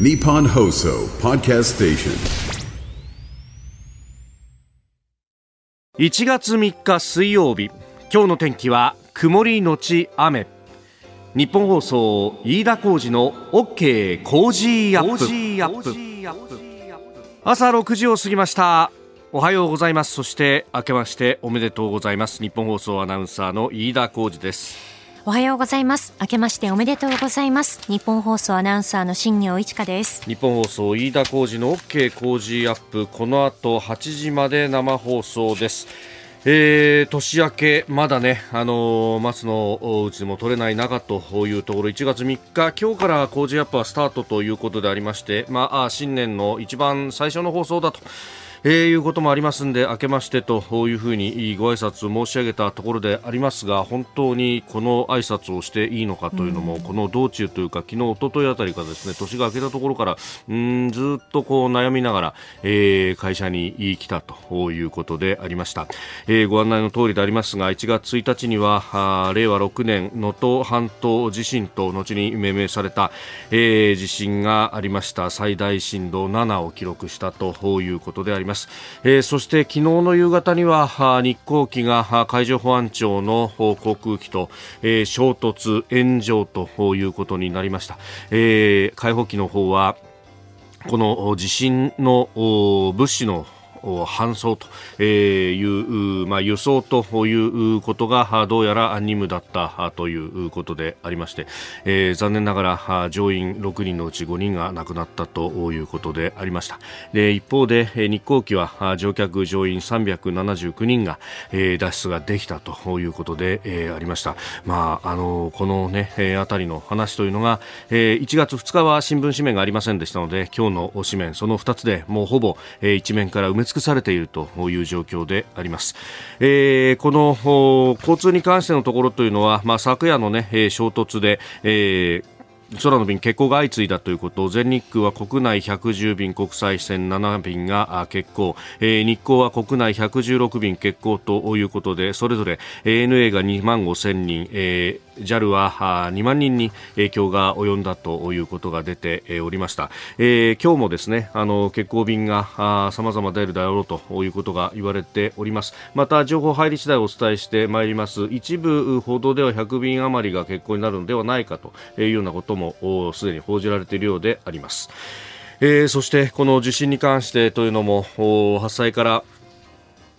Nippon Hoso Podcast Station. 1月3日水曜日今日の天気は曇りのち雨。ニッポン放送飯田浩司の OK Cozy up。朝6時を過ぎました。おはようございます。そして明けましておめでとうございます。ニッポン放送アナウンサーの飯田浩司です。おはようございます。明けましておめでとうございます。日本放送アナウンサーの新業一華です。日本放送飯田浩二の OK 工事アップ。この後8時まで生放送です。えー、年明け、まだね、あのー、松のうちでも取れない中というところ、1月3日、今日から工事アップはスタートということでありまして、まあ、新年の一番最初の放送だと。えー、いうこともありますんで明けましてというふうにご挨拶申し上げたところでありますが本当にこの挨拶をしていいのかというのも、うん、この道中というか昨日、一昨日あたりからですね年が明けたところからうんずっとこう悩みながら、えー、会社に来たということでありました、えー、ご案内の通りでありますが1月1日には令和6年能登半島地震と後に命名された、えー、地震がありました。最大震度7を記録したということでありますます、えー、そして昨日の夕方には日航機が海上保安庁の航空機と、えー、衝突炎上ということになりました、えー、海保機の方はこの地震の物資の搬送という、まあ、輸送ということがどうやら任務だったということでありまして、えー、残念ながら乗員6人のうち5人が亡くなったということでありました。で一方で日航機は乗客乗員379人が、えー、脱出ができたということで、えー、ありました、まあ、あのこのね、えー、あたりの話というのが、えー、1月2日は新聞紙面がありませんでしたので今日の紙面その2つでもうほぼ、一面から埋め尽尽くされているという状況であります、えー、この交通に関してのところというのは、まあ、昨夜の、ね、衝突で、えー空の便欠航が相次いだということ。全日空は国内110便国際線7便が欠航、えー、日航は国内116便欠航ということでそれぞれ ANA が2万5000人、えー JAL は2万人に影響が及んだということが出ておりました、えー、今日もですねあの欠航便がさまざま出るだろうということが言われております。また情報入り次第お伝えしてまいります。一部報道では100便余りが欠航になるのではないかというようなこともすでに報じられているようであります、えー、そしてこの地震に関してというのも発災から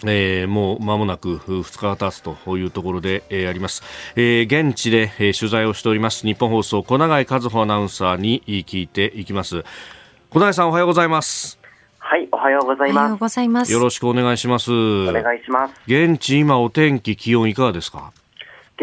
えー、もう間もなく2日が経つというところで、えー、あります、えー、現地で、えー、取材をしております。日本放送小永井和穂アナウンサーに聞いていきます。小永さんおはようございます。はいおはようございます。おはようございます。よろしくお願いします。お願いします。現地今お天気気温いかがですか？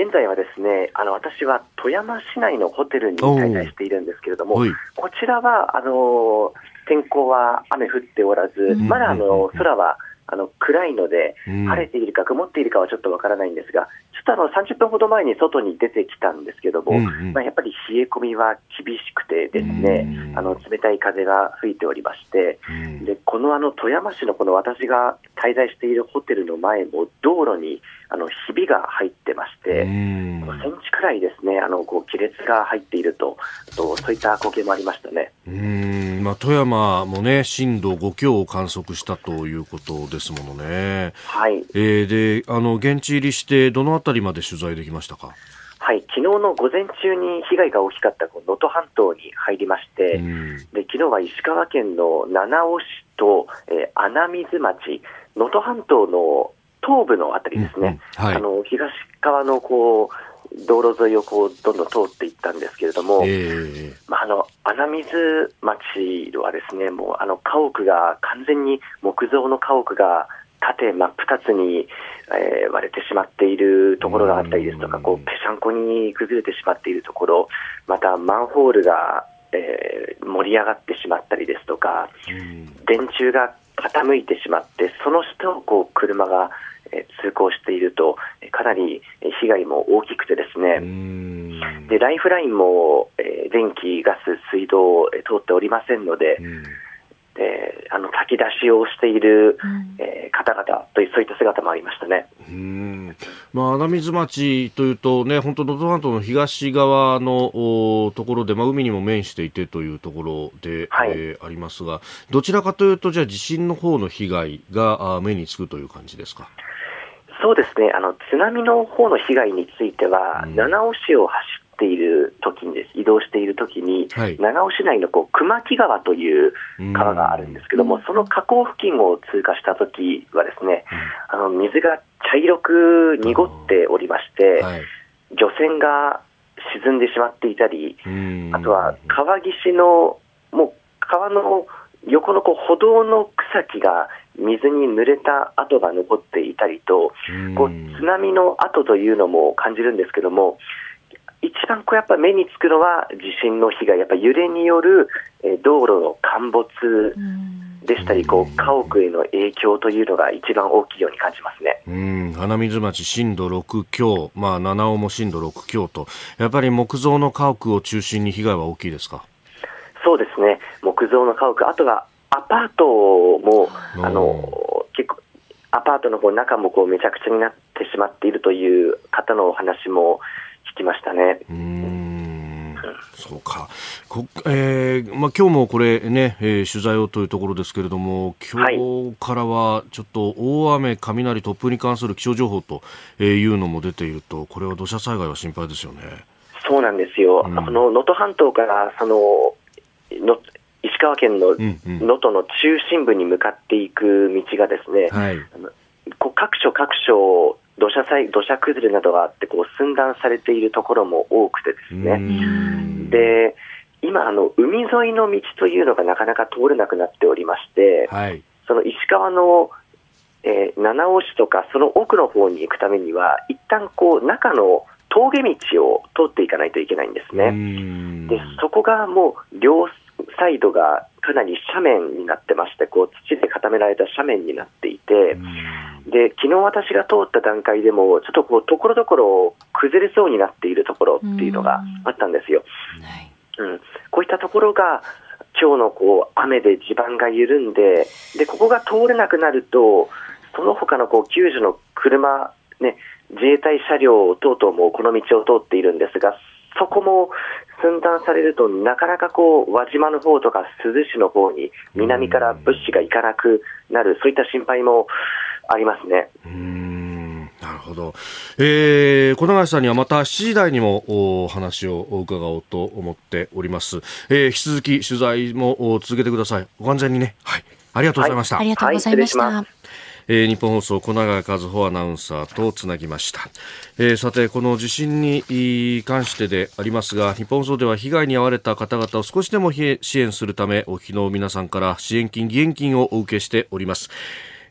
現在はですねあの私は富山市内のホテルに滞在しているんですけれどもこちらはあの天候は雨降っておらず、まだあの空はあの暗いので、晴れているか曇っているかはちょっとわからないんですが、ちょっとあの30分ほど前に外に出てきたんですけども、うんうん、まあ、やっぱり冷え込みは厳しくてですね、あの冷たい風が吹いておりまして、でこのあの富山市のこの私が滞在しているホテルの前も道路にあのひびが入ってまして、5センチくらいですね、あのこう亀裂が入っていると、とそういった光景もありましたね。うんまあ、富山もね、震度5強を観測したということですものね。はい。えー、で、あの、現地入りして、どのあたりまで取材できましたか？はい、昨日の午前中に被害が大きかった能登半島に入りまして、で昨日は石川県の七尾市と、えー、穴水町、能登半島の東部のあたりですね、うんはい、あの東側のこう道路沿いをこうどんどん通っていったんですけれども、えー、まあ、あの穴水町はですねもうあの家屋が完全に木造の家屋が縦真っ二つに、えー、割れてしまっているところがあったりですとか、こうぺしゃんこに崩れてしまっているところ、またマンホールが、えー、盛り上がってしまったりですとか、電柱が傾いてしまって、その下をこう車が通行していると、かなり被害も大きくてですね、でライフラインも、えー、電気、ガス、水道、通っておりませんので、でえー、あの炊き出しをしている、うん、えー、方々というそういった姿もありましたね。うん。まあ、穴水町というとね、本当能登半島の東側のところで、まあ、海にも面していてというところで、はい、えー、ありますが、どちらかというと、じゃあ地震の方の被害が目につくという感じですか？そうですね、あの津波の方の被害については、うん、七尾市を走っている時にです移動している時に、はい、長尾市内のこう熊木川という川があるんですけども、うん、その河口付近を通過した時はですね、うん、あの水が茶色く濁っておりまして、はい、漁船が沈んでしまっていたり、あとは川岸のもう川の横のこう歩道の草木が水に濡れた跡が残っていたりと、こう津波の跡というのも感じるんですけども、一番こうやっぱ目につくのは地震の被害、やっぱ揺れによる道路の陥没でしたり、こう家屋への影響というのが一番大きいように感じますね。うん。花水町震度6強、まあ、七尾も震度6強と、やっぱり木造の家屋を中心に被害は大きいですか？そうですね、木造の家屋、あとはアパートも、あの結構、アパートの方中もこうめちゃくちゃになってしまっているという方のお話も聞きましたね。うん。そうか、こえーまあ、今日もこれね、えー、取材をというところですけれども、今日からはちょっと大雨、雷、突風に関する気象情報というのも出ていると、これは土砂災害は心配ですよね。そうなんですよ、うん、あの能登半島からそのの石川県の能登の中心部に向かっていく道がですね、はい、こう各所各所土砂災土砂崩れなどがあってこう寸断されているところも多くてですね。で今あの海沿いの道というのがなかなか通れなくなっておりまして、はい、その石川の、えー、七尾市とかその奥の方に行くためには一旦こう中の峠道を通っていかないといけないんですね。でそこがもう両サイドがかなり斜面になってまして、こう土で固められた斜面になっていて、で昨日私が通った段階でも、ちょっとこうところどころ崩れそうになっているところっていうのがあったんですよ。うん、こういったところが今日のこう雨で地盤が緩んでで、ここが通れなくなると、その他のこう救助の車、ね、自衛隊車両等々もこの道を通っているんですが、そこも寸断されると、なかなかこう輪島の方とか珠洲市の方に南から物資が行かなくなる、そういった心配もありますね。なるほど、えー、小永さんにはまた7時台にもお話を伺おうと思っております、えー、引き続き取材も続けてください。ご安全にね。はい。ありがとうございました、はい、ありがとうございました、はいえー、日本放送小永和穂アナウンサーとつなぎました、えー、さてこの地震に関してでありますが日本放送では被害に遭われた方々を少しでも支援するためお聞きの皆さんから支援金義援金をお受けしております。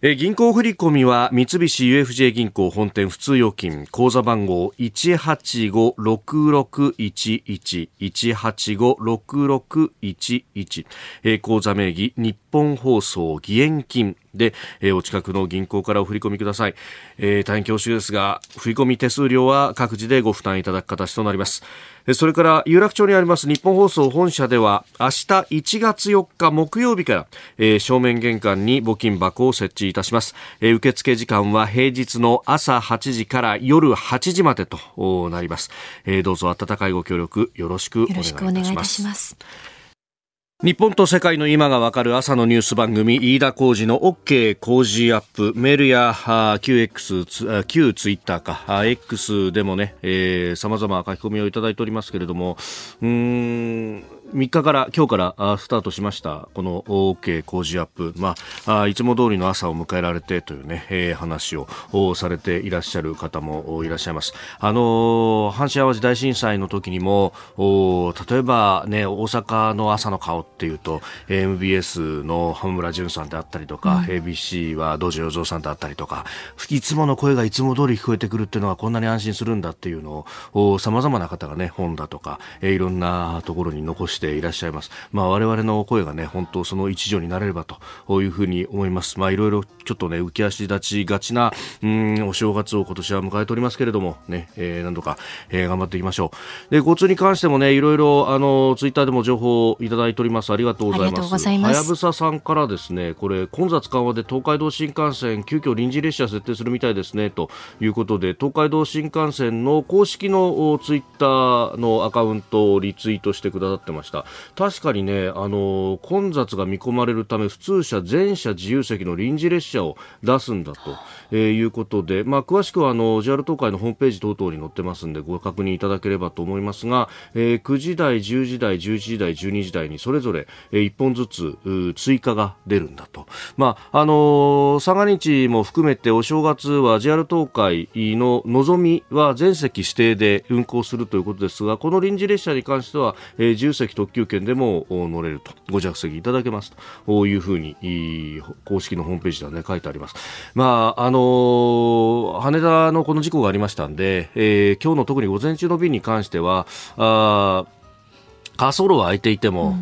え銀行振込は三菱 UFJ 銀行本店普通預金口座番号1856611 1856611、え口座名義日本放送義援金。で、えー、お近くの銀行からお振り込みください、えー、大変恐縮ですが振込手数料は各自でご負担いただく形となります。それから有楽町にあります日本放送本社では明日1月4日木曜日から、えー、正面玄関に募金箱を設置いたします、えー、受付時間は平日の朝8時から夜8時までとなります、えー、どうぞ温かいご協力よろしくお願いいたします。日本と世界の今がわかる朝のニュース番組飯田浩二の OK 工事アップ。メールや QX 旧ツイッターか。X でもね、えー、様々書き込みをいただいておりますけれどもうーん3日から、今日からスタートしました、この OK 工事アップ。まあ、いつも通りの朝を迎えられてというね、えー、話をされていらっしゃる方もいらっしゃいます。あのー、阪神淡路大震災の時にも、例えばね、大阪の朝の顔っていうと、MBS の浜村淳さんであったりとか、うん、ABC は道場洋蔵さんであったりとか、いつもの声がいつも通り聞こえてくるっていうのはこんなに安心するんだっていうのを、様々な方がね、本だとか、えー、いろんなところに残してしていらっしゃいます。まあ、我々の声がね、本当その一助になれればというふうに思います。まあ、いろいろちょっとね、浮き足立ちがちな、うん、お正月を今年は迎えておりますけれども、ね、えー、何度か、えー、頑張っていきましょう。で、交通に関してもね、いろいろ、あの、ツイッターでも情報をいただいております。ありがとうございます。はやぶささんからですね、これ、混雑緩和で東海道新幹線、急遽臨時列車設定するみたいですね、ということで、東海道新幹線の公式のツイッターのアカウントをリツイートしてくださってました。確かにね、あの、混雑が見込まれるため、普通車、全車自由席の臨時列車を出すんだと、えー、いうことで、まあ、詳しくはあの、JR 東海のホームページ等々に載ってますんで、ご確認いただければと思いますが、えー、9時台、10時台、11時台、12時台にそれぞれ、えー、1本ずつ追加が出るんだと。まあ、あのー、三が日も含めてお正月は JR 東海ののぞみは全席指定で運行するということですが、この臨時列車に関しては、えー、自由席特急券でも乗れると、ご着席いただけますというふうに、公式のホームページではね、書いてあります。まあ、あのー、羽田のこの事故がありましたんで、えー、今日の特に午前中の便に関しては、あ滑走路は空いていても、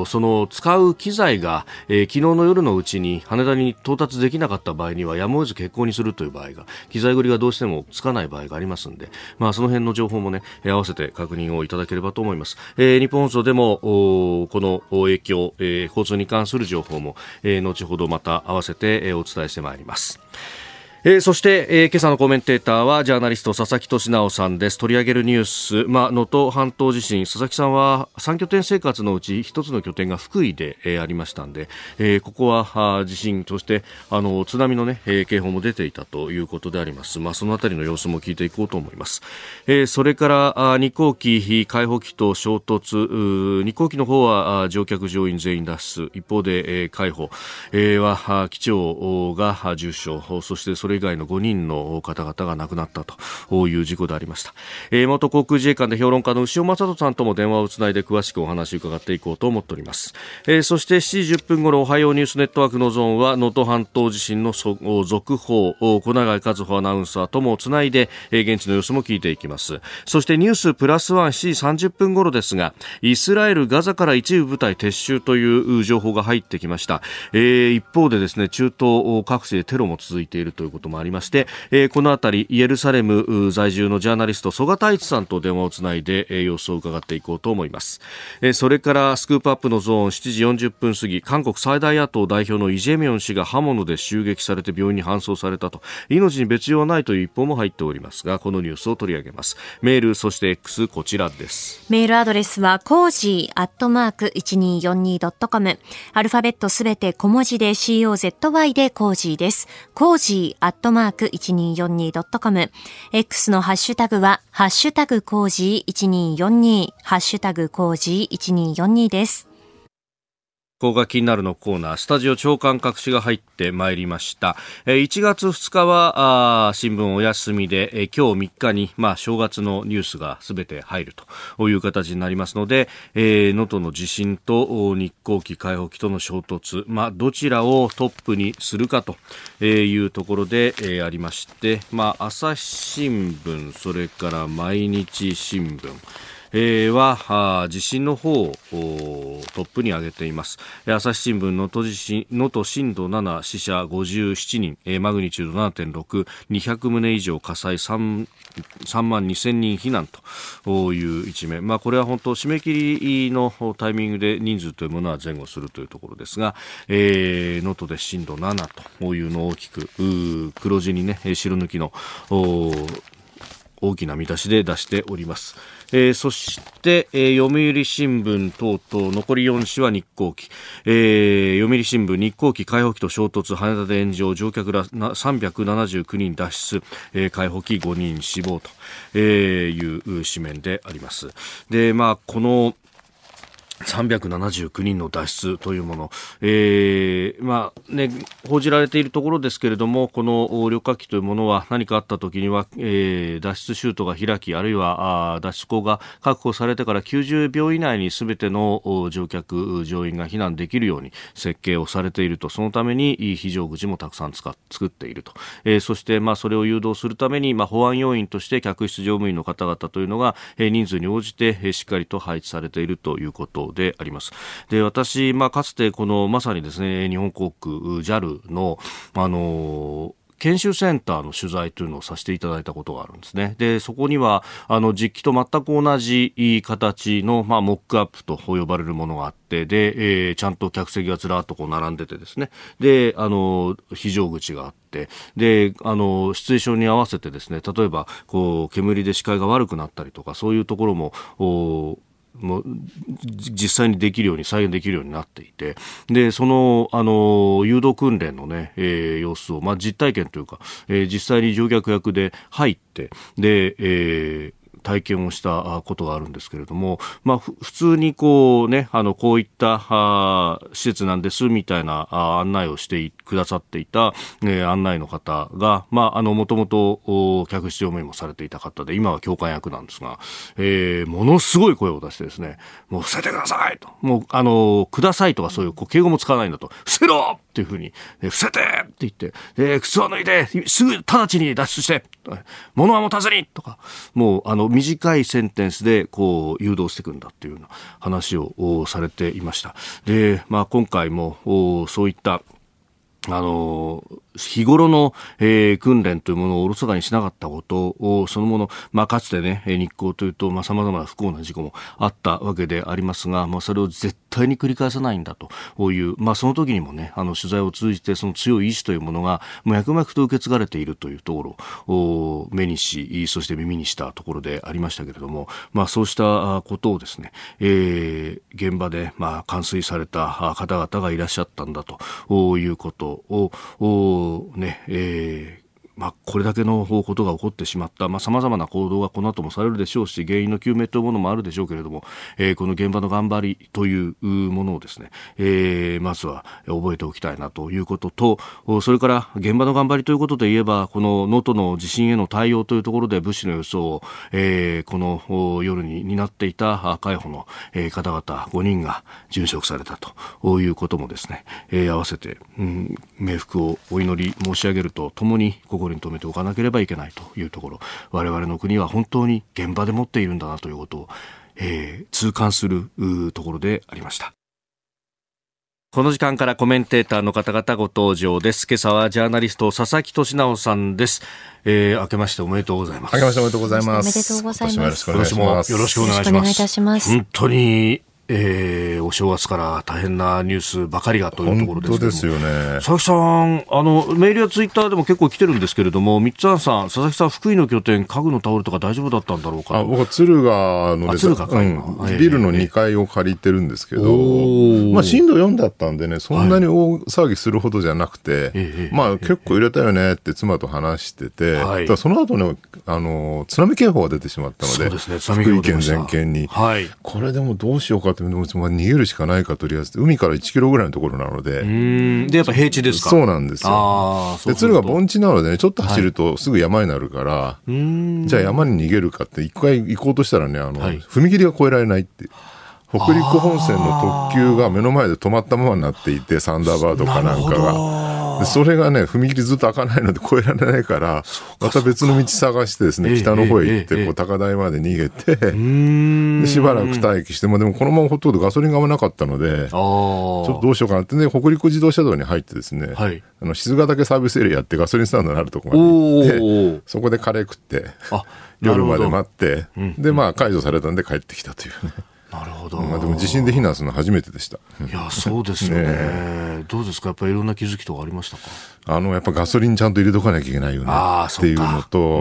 うん、その使う機材が、えー、昨日の夜のうちに羽田に到達できなかった場合にはやむを得ず欠航にするという場合が機材繰りがどうしてもつかない場合がありますので、まあ、その辺の情報もね合わせて確認をいただければと思います、えー、日本放送でもこの影響、えー、交通に関する情報も、えー、後ほどまた合わせて、えー、お伝えしてまいります。えー、そして、えー、今朝のコメンテーターはジャーナリスト佐々木俊直さんです。取り上げるニュースまあ、能登半島地震。佐々木さんは3拠点生活のうち一つの拠点が福井で、えー、ありましたんで、えー、ここは地震そしてあの津波の、ね、えー、警報も出ていたということであります、まあ、そのあたりの様子も聞いていこうと思います、えー、それからあ日航機解放機と衝突日航機の方は乗客乗員全員脱出。一方で、えー、解放、えー、は機長が重傷。そしてそれれ以外の5人の方々が亡くなったという事故でありました、えー、元航空自衛官で評論家の牛尾正人さんとも電話をつないで詳しくお話を伺っていこうと思っております、えー、そして7時10分ごろおはようニュースネットワークのゾーンは能登半島地震の続報。小永和穂アナウンサーともつないで、えー、現地の様子も聞いていきます。そしてニュースプラスワン7時30分ごろですがイスラエルガザから一部部隊撤収という情報が入ってきました、えー、一方でですね中東各地でテロも続いているということこともありまして、えー、この辺りイエルサレム在住のジャーナリスト曽我太一さんと電話をつないで、えー、様子を伺っていこうと思います、えー、それから Scoop up のゾーン7時40分過ぎ韓国最大野党代表のイ・ジェミョン氏が刃物で襲撃されて病院に搬送されたと。命に別状はないという一報も入っておりますがこのニュースを取り上げます。メールそして X こちらです。メールアドレスはコージーアットマーク 1242.com アルファベットすべて小文字で COZY で cozy です。 cozy アットマーク 1242.com。X のハッシュタグは、ハッシュタグコージー1242、ハッシュタグコージー1242です。ここが気になるのコーナー、スタジオ長官隠しが入ってまいりました。1月2日は新聞お休みで、今日3日に、まあ、正月のニュースがすべて入るという形になりますので、能登の地震と日航機海保機との衝突、まあ、どちらをトップにするかというところで、ありまして、まあ、朝日新聞、それから毎日新聞、えー、は地震の方をトップに挙げています。朝日新聞能登地震能登震度7死者57人、えー、マグニチュード7.6200棟以上火災 3, 3万2000人避難という一面、まあ、これは本当締め切りのタイミングで人数というものは前後するというところですが能登、えー、で震度7というのを大きく黒字にね白抜きの大きな見出しで出しております。えー、そして、えー、読売新聞等々残り4紙は日航機、えー、読売新聞日航機解放機と衝突羽田で炎上乗客ら379人脱出、えー、解放機5人死亡と、えー、いう紙面であります。でまあこの379人の脱出というもの、えー、まあね、報じられているところですけれども、この旅客機というものは何かあった時には、えー、脱出シュートが開き、あるいはあ脱出口が確保されてから90秒以内に全ての乗客、乗員が避難できるように設計をされていると、そのために非常口もたくさん使作っていると、えー、そしてまあそれを誘導するために、まあ、保安要員として客室乗務員の方々というのが、えー、人数に応じて、えー、しっかりと配置されているということであります。で、私、まあ、かつてこのまさにですね、日本航空 JAL の、あの研修センターの取材というのをさせていただいたことがあるんですね。で、そこには、あの、実機と全く同じ形の、まあ、モックアップと呼ばれるものがあって、で、えー、ちゃんと客席がずらっとこう並んでてですね。で、あの、非常口があって、で、あの、シチュエーションに合わせてですね、例えば、こう、煙で視界が悪くなったりとか、そういうところも、もう実際にできるように再現できるようになっていて。でそのあの誘導訓練のね、えー、様子を、まあ、実体験というか、えー、実際に乗客役で入ってで、えー体験をしたことがあるんですけれども、まあ、普通にこうね、あの、こういったあ施設なんですみたいな案内をしてくださっていた、えー、案内の方が、まあ、あの、もともと客室乗務員もされていた方で、今は教官役なんですが、えー、ものすごい声を出してですね、もう伏せてくださいと。もう、あの、くださいとかそういう敬語も使わないんだと。伏せろっていうふうに、え伏せてって言って、え靴を脱いで、すぐ直ちに脱出して、物は持たずにとか、もう、あの、短いセンテンスで、こう、誘導していくんだっていうような話をされていました。で、まあ、今回も、そういった、あの、日頃の、えー、訓練というものをおろそかにしなかったことを、そのもの、まあ、かつてね、日光というと、まあ、様々な不幸な事故もあったわけでありますが、まあ、それを絶対に繰り返さないんだという、まあ、その時にもね、あの、取材を通じて、その強い意志というものが、脈々と受け継がれているというところを目にし、そして耳にしたところでありましたけれども、まあ、そうしたことをですね、えー、現場で、まあ、冠水された方々がいらっしゃったんだということを、ね、えまあ、これだけのことが起こってしまった、まあ、様々な行動がこの後もされるでしょうし、原因の究明というものもあるでしょうけれども、えー、この現場の頑張りというものをですね、えー、まずは覚えておきたいなということと、それから現場の頑張りということで言えば、この能登の地震への対応というところで物資の輸送を、えー、この夜に担っていた海保の方々5人が殉職されたということもですね、えー、合わせて、うん、冥福をお祈り申し上げるとともに、ここに留めておかなければいけないというところ我々の国は本当に現場で持っているんだなということを、えー、痛感するところでありました。この時間からコメンテーターの方々ご登場です。今朝はジャーナリスト佐々木俊直さんです。えー、明けましておめでとうございます。明けましておめでとうございます。おめでとうございます。今年もよろしくお願いします。ます本当にえー、お正月から大変なニュースばかりがというところですけどですよね。佐々木さん、あの、メールやツイッターでも結構来てるんですけれども、三つさん、佐々木さん、福井の拠点、家具のタオルとか大丈夫だったんだろうかあ、僕は敦賀の敦賀か、うん、ビルの2階を借りてるんですけど、まあ、震度4だったんでね、そんなに大騒ぎするほどじゃなくて、はい、まあ、結構揺れたよねって妻と話してて、はい、その後ね、あの、津波警報が出てしまったので、でね、福井県全県に、はい、これでもどうしようかって、でも逃げるるしかないかとりあえず海から1キロぐらいのところなので。でやっぱ平地ですか？そうなんですよ。で鶴が盆地なのでねちょっと走るとすぐ山になるから、はい、じゃあ山に逃げるかって一回行こうとしたらねあの、はい、踏切が越えられないって北陸本線の特急が目の前で止まったままになっていてサンダーバードかなんかが。それがね、踏切ずっと開かないので越えられないから、また別の道探してですね、北の方へ行って、こう、高台まで逃げて、でしばらく待機して、もでもこのままほとんどガソリンがなかったので、ちょっとどうしようかなって、ね、北陸自動車道に入ってですね、はい、あの静ヶ岳サービスエリアってガソリンスタンドにあるところまで行って、そこでカレー食って、夜まで待って、で、まあ解除されたんで帰ってきたという。ね。なるほど。まあでも地震で避難するの初めてでした。いや、そうですよねね、どうですか？やっぱりいろんな気づきとかありましたか？あの、やっぱガソリンちゃんと入れとかなきゃいけないよねっていうのと、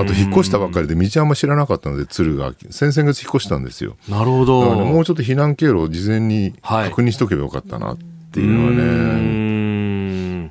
あと引っ越したばっかりで道あんま知らなかったので、鶴が、先々月引っ越したんですよ。なるほど。ね、もうちょっと避難経路を事前に確認しとけばよかったなっていうのはね。い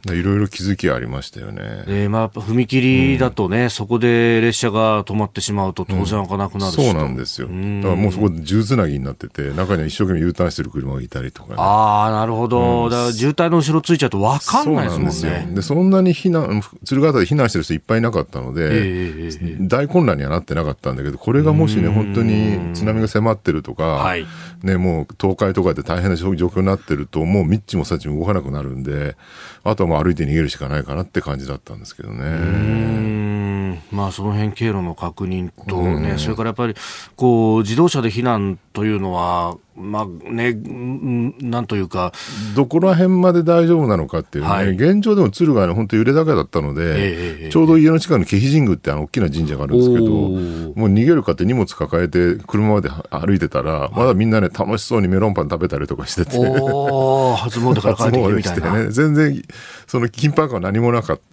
ろいろ気づきありましたよね。えー、まあ、踏切だとね、うん、そこで列車が止まってしまうと当然開かなくなるし、うん、そうなんですよ。だからもうそこで重つなぎになってて、中には一生懸命 U ターンしてる車がいたりとか、ね、ああ、なるほど。うん、だから渋滞の後ろついちゃうと分かんないですもんね。そうなんですよ。で、そんなに避難、鶴ヶで避難してる人いっぱいいなかったので、えー、大混乱にはなってなかったんだけど、これがもしね、本当に津波が迫ってるとか、はい、ね、もう東海とかで大変な状況になってると、もうみっちもさちも動かなくなるんで、あとはもう歩いて逃げるしかないかなって感じだったんですけどね。まあ、その辺経路の確認とね、それからやっぱりこう自動車で避難というのは、まあね、なんというか。どこら辺まで大丈夫なのかっていうね、はい、現状でも敦賀は、ね、本当揺れ高だったので、えー、ちょうど家の近くに気比神宮ってあの大きな神社があるんですけど、もう逃げるかって荷物抱えて車まで歩いてたら、まだみんなね、楽しそうにメロンパン食べたりとかしてて、初詣から帰ってきてみたいな。ね、全然、その緊迫感は何もなかった。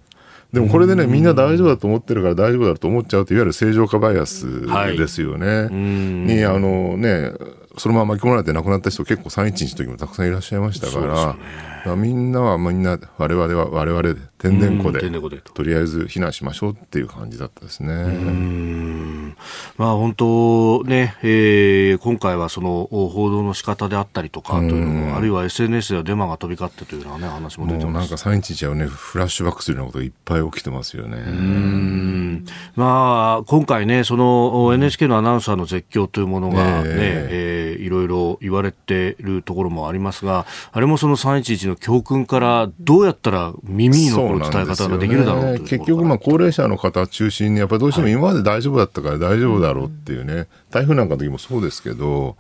でもこれでね、みんな大丈夫だと思ってるから大丈夫だと思っちゃうと、いわゆる正常化バイアスですよね。はい、に、あのね、そのまま巻き込まれて亡くなった人結構311の時もたくさんいらっしゃいましたから、みんなはみんな我々は我々で天然湖でとりあえず避難しましょうっていう感じだったですね。まあ本当ね、えー、今回はその報道の仕方であったりとかというのも、あるいは SNS ではデマが飛び交ってというようなね話も出てます。なんか311はねフラッシュバックするようなことがいっぱい起きてますよね。まあ今回ねその NHK のアナウンサーの絶叫というものがね、えー、えー、いろいろ言われているところもありますが、あれもその311の教訓からどうやったら耳に残る伝え方ができるだろう、ね、結局、まあ、高齢者の方中心に、やっぱりどうしても今まで大丈夫だったから大丈夫だろうっていうね、はい、台風なんかの時もそうですけど、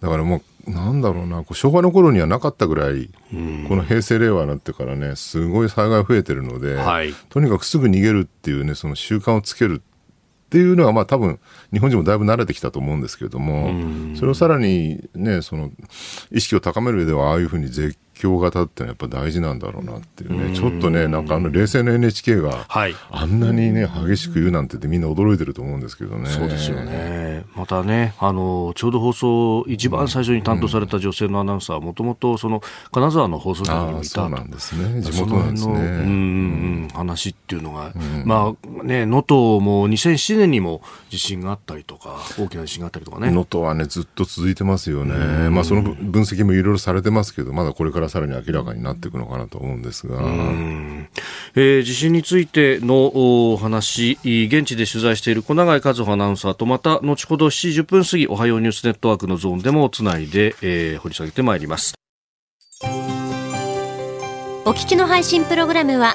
だからもう、なんだろうな、昭和の頃にはなかったぐらい、この平成、令和になってからね、すごい災害増えてるので、はい、とにかくすぐ逃げるっていうね、その習慣をつけるっていうのは、まあ多分、日本人もだいぶ慣れてきたと思うんですけれども、それをさらにね、その、意識を高める上では、ああいうふうに絶強型ってやっぱ大事なんだろうなっていうね、ちょっとね、なんかあの冷静な NHK が、あんなにね、激しく言うなんてってみんな驚いてると思うんですけどね。そうですよね。またね、あの、ちょうど放送、一番最初に担当された女性のアナウンサーは、もともとその、金沢の放送局にもいたそうなんですね。地元なんですね。うん、話っていうのが、まあね、能登も2007年にも地震があったりとか、大きな地震があったりとかね。能登はね、ずっと続いてますよね。まあその分析もいろいろされてますけど、まだこれからからさらに明らかになっていくのかなと思うんですが、えー、地震についての話現地で取材している小永井和穂アナウンサーとまた後ほど7時10分過ぎおはようニュースネットワークのゾーンでもつないで、えー、掘り下げてまいります。お聞きの配信プログラムは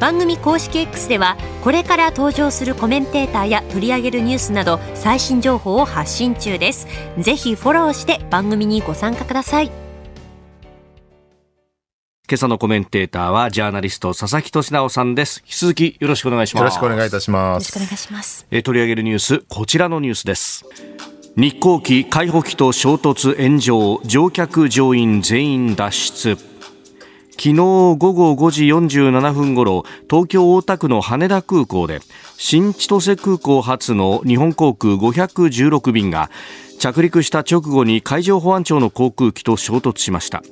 番組公式 X ではこれから登場するコメンテーターや取り上げるニュースなど最新情報を発信中ですぜひフォローして番組にご参加ください今朝のコメンテーターはジャーナリスト佐々木俊直さんです。引き続きよろしくお願いします。よろしくお願いいたします。よろしくお願いします。え取り上げるニュース、こちらのニュースです。日航機海保機と衝突炎上、乗客乗員全員脱出。昨日午後5時47分ごろ、東京大田区の羽田空港で、新千歳空港発の日本航空516便が、着陸した直後に海上保安庁の航空機と衝突しました。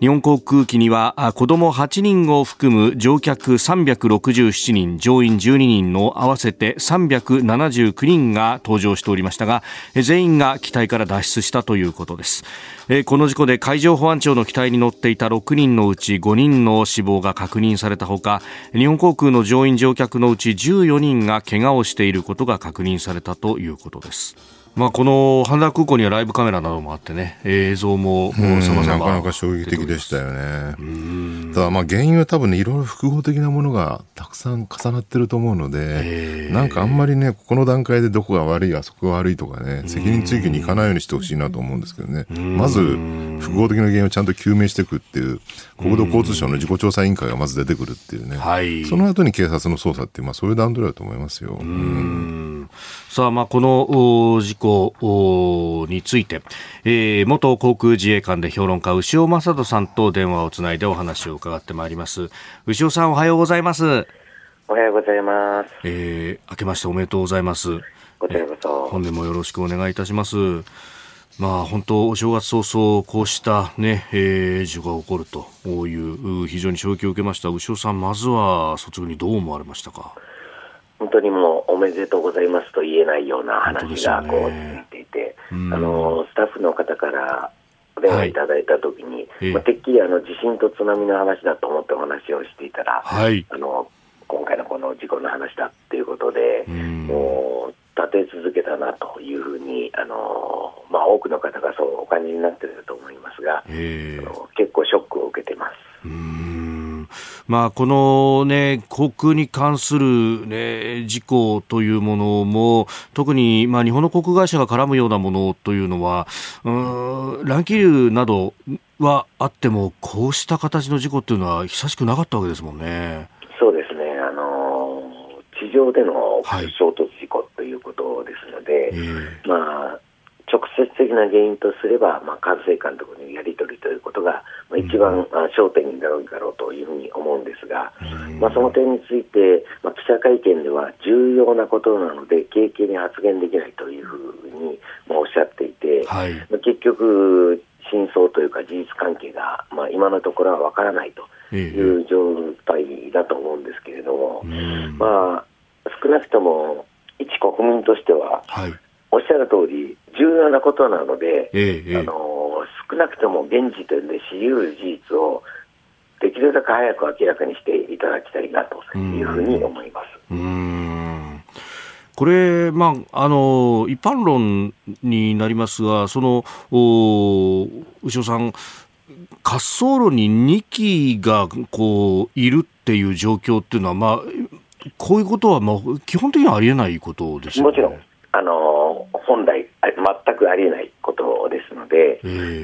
日本航空機には子ども8人を含む乗客367人乗員12人の合わせて379人が搭乗しておりましたが全員が機体から脱出したということです。この事故で海上保安庁の機体に乗っていた6人のうち5人の死亡が確認されたほか日本航空の乗員乗客のうち14人が怪我をしていることが確認されたということです。まあ、この羽田空港にはライブカメラなどもあってね、映像も様々なかなか衝撃的でしたよね。ただ、まあ、原因は多分ね、いろいろ複合的なものがたくさん重なってると思うので、なんかあんまりね、ここの段階でどこが悪い、あそこが悪いとかね、責任追及にいかないようにしてほしいなと思うんですけどね。まず、複合的な原因をちゃんと究明していくっていう、国土交通省の自己調査委員会がまず出てくるっていうね。はい、その後に警察の捜査っていう、まあ、そういう段取りだと思いますよ。うんさあ、まあ、この事故について、えー、元航空自衛官で評論家、牛尾正人さんと電話をつないでお話を伺ってまいります。牛尾さん、おはようございます。おはようございます。えー、明けましておめでとうございます。こちらこそ。本年もよろしくお願いいたします。まあ、本当、お正月早々、こうしたね、えー、事故が起こるという、非常に衝撃を受けました。牛尾さん、まずは率直にどう思われましたか？本当にもう、おめでとうございますと言えないような話がこう続いていて、ね、あの、スタッフの方からお電話いただいたときに、はい、まあ、てっきりあの地震と津波の話だと思ってお話をしていたら、はい、あの今回のこの事故の話だっていうことで、もう立て続けたなというふうに、あのまあ、多くの方がそうお感じになっていると思いますが、結構ショックを受けてます。まあ、この、ね、航空に関する、ね、事故というものも特に、まあ、日本の航空会社が絡むようなものというのはうん乱気流などはあってもこうした形の事故というのは久しくなかったわけですもんね。そうですね。あの地上での衝突事故ということですので、はいまあ、直接的な原因とすれば、まあ、管制官とのやり取りということが、まあ、一番、うん、焦点になるんだろうというふうに思うんですが、うん、まあ、その点について、まあ、記者会見では重要なことなので、軽々に発言できないというふうに、まあ、おっしゃっていて、はい、まあ、結局、真相というか事実関係が、まあ、今のところはわからないという状態だと思うんですけれども、まあ、少なくとも一国民としては、はい、おっしゃる通り、重要なことなので、あの少なくとも現時点で知り得る事実をできるだけ早く明らかにしていただきたいなというふうに思います。これ、まあ、あの一般論になりますが、その牛尾さん、滑走路に2機がこういるっていう状況っていうのは、まあ、こういうことはまあ基本的にはありえないことです、ね、もちろん、あの本来、全くありえないこと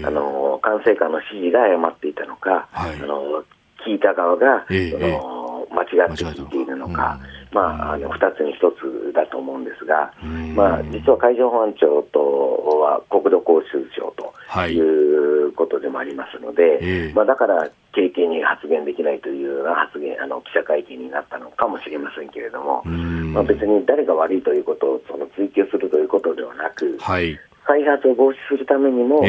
あの管制官の指示が誤っていたのか、はい、あの聞いた側が、その間違って聞いているのか。まあ、あの2つに1つだと思うんですが、まあ、実は海上保安庁とは国土交通省とい。うことでもありますので、まあ、だから経験に発言できないというような発言あの記者会見になったのかもしれませんけれども、まあ、別に誰が悪いということをその追及するということではなく、はい、再発を防止するためにも、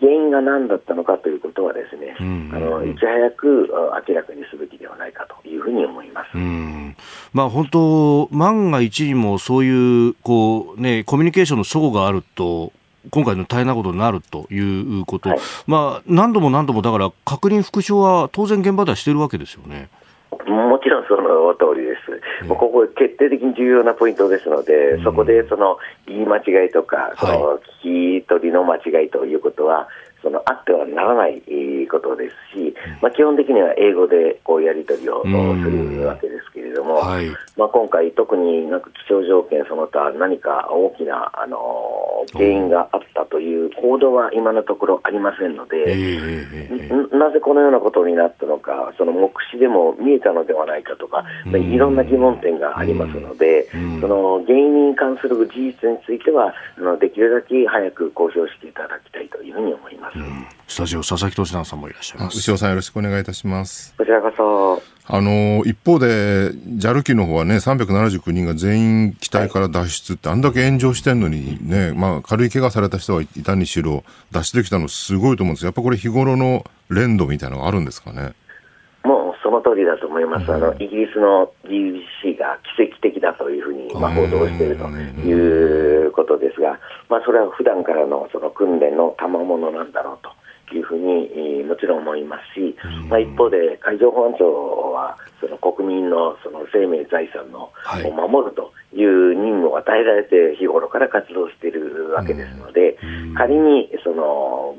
原因が何だったのかということはですね、うん。あのいち早く明らかにすべきではないかというふうに思います。まあ本当万が一にもそういうこうねコミュニケーションの齟齬があると今回の大変なことになるということ、はい、まあ何度も何度もだから確認復唱は当然現場ではしてるわけですよね。もちろんその通りです、ここ、決定的に重要なポイントですので、そこでその言い間違いとか、その聞き取りの間違いということは、そのあってはならないことですし、まあ、基本的には英語でこうやり取りをするわけですけれども、はい、まあ、今回、特になんか気象条件その他、何か大きなあの原因があったという報道は今のところありませんので、なぜこのようなことになったのか、その目視でも見えたのではないかとか、いろんな疑問点がありますので、その原因に関する事実については、あのできるだけ早く公表していただきたいというふうに思います。うん、スタジオ佐々木俊直さんもいらっしゃいます。牛尾さんよろしくお願いいたします。こちらこそ。あの一方で JAL 機の方はね379人が全員機体から脱出って、はい、あんだけ炎上してんのにね、まあ、軽い怪我された人はいたにしろ脱出できたのすごいと思うんです。やっぱこれ日頃の連動みたいなのがあるんですかね？その通りだと思います、うん、あのイギリスの BBC が奇跡的だというふうに、まあ、報道しているということですが、まあ、それは普段からのその訓練の賜物なんだろうと。いうふうにもちろん思いますし、まあ、一方で海上保安庁はその国民のその生命、財産の、を守るという任務を与えられて日頃から活動しているわけですので、仮にその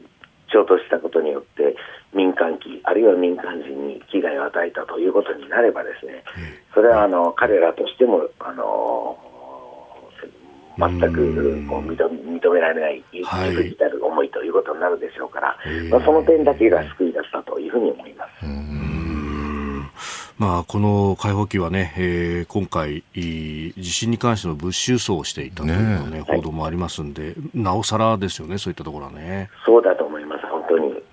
衝突したことによって民間機、あるいは民間人に危害を与えたということになればですね、それはあの彼らとしてもあの全くこう認認められない自分たる思いということになるでしょうから、まあ、その点だけが救い出したというふうに思います。まあ、この解放機はね、えー、今回、地震に関しての物資輸送をしていたというね、ね報道もありますんで、はい、なおさらですよね、そういったところはね。そうだと。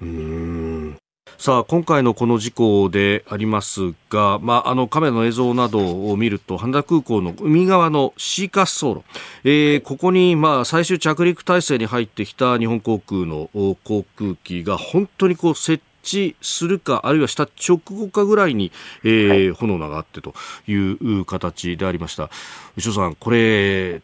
うん。さあ今回のこの事故でありますが、まあ、あのカメラの映像などを見ると羽田空港の海側の C 滑走路、えー、ここにまあ最終着陸体制に入ってきた日本航空の航空機が本当にこう設置するか、あるいはした直後かぐらいに、えー、はい、炎が上がってという形でありました。牛尾さん、これ、例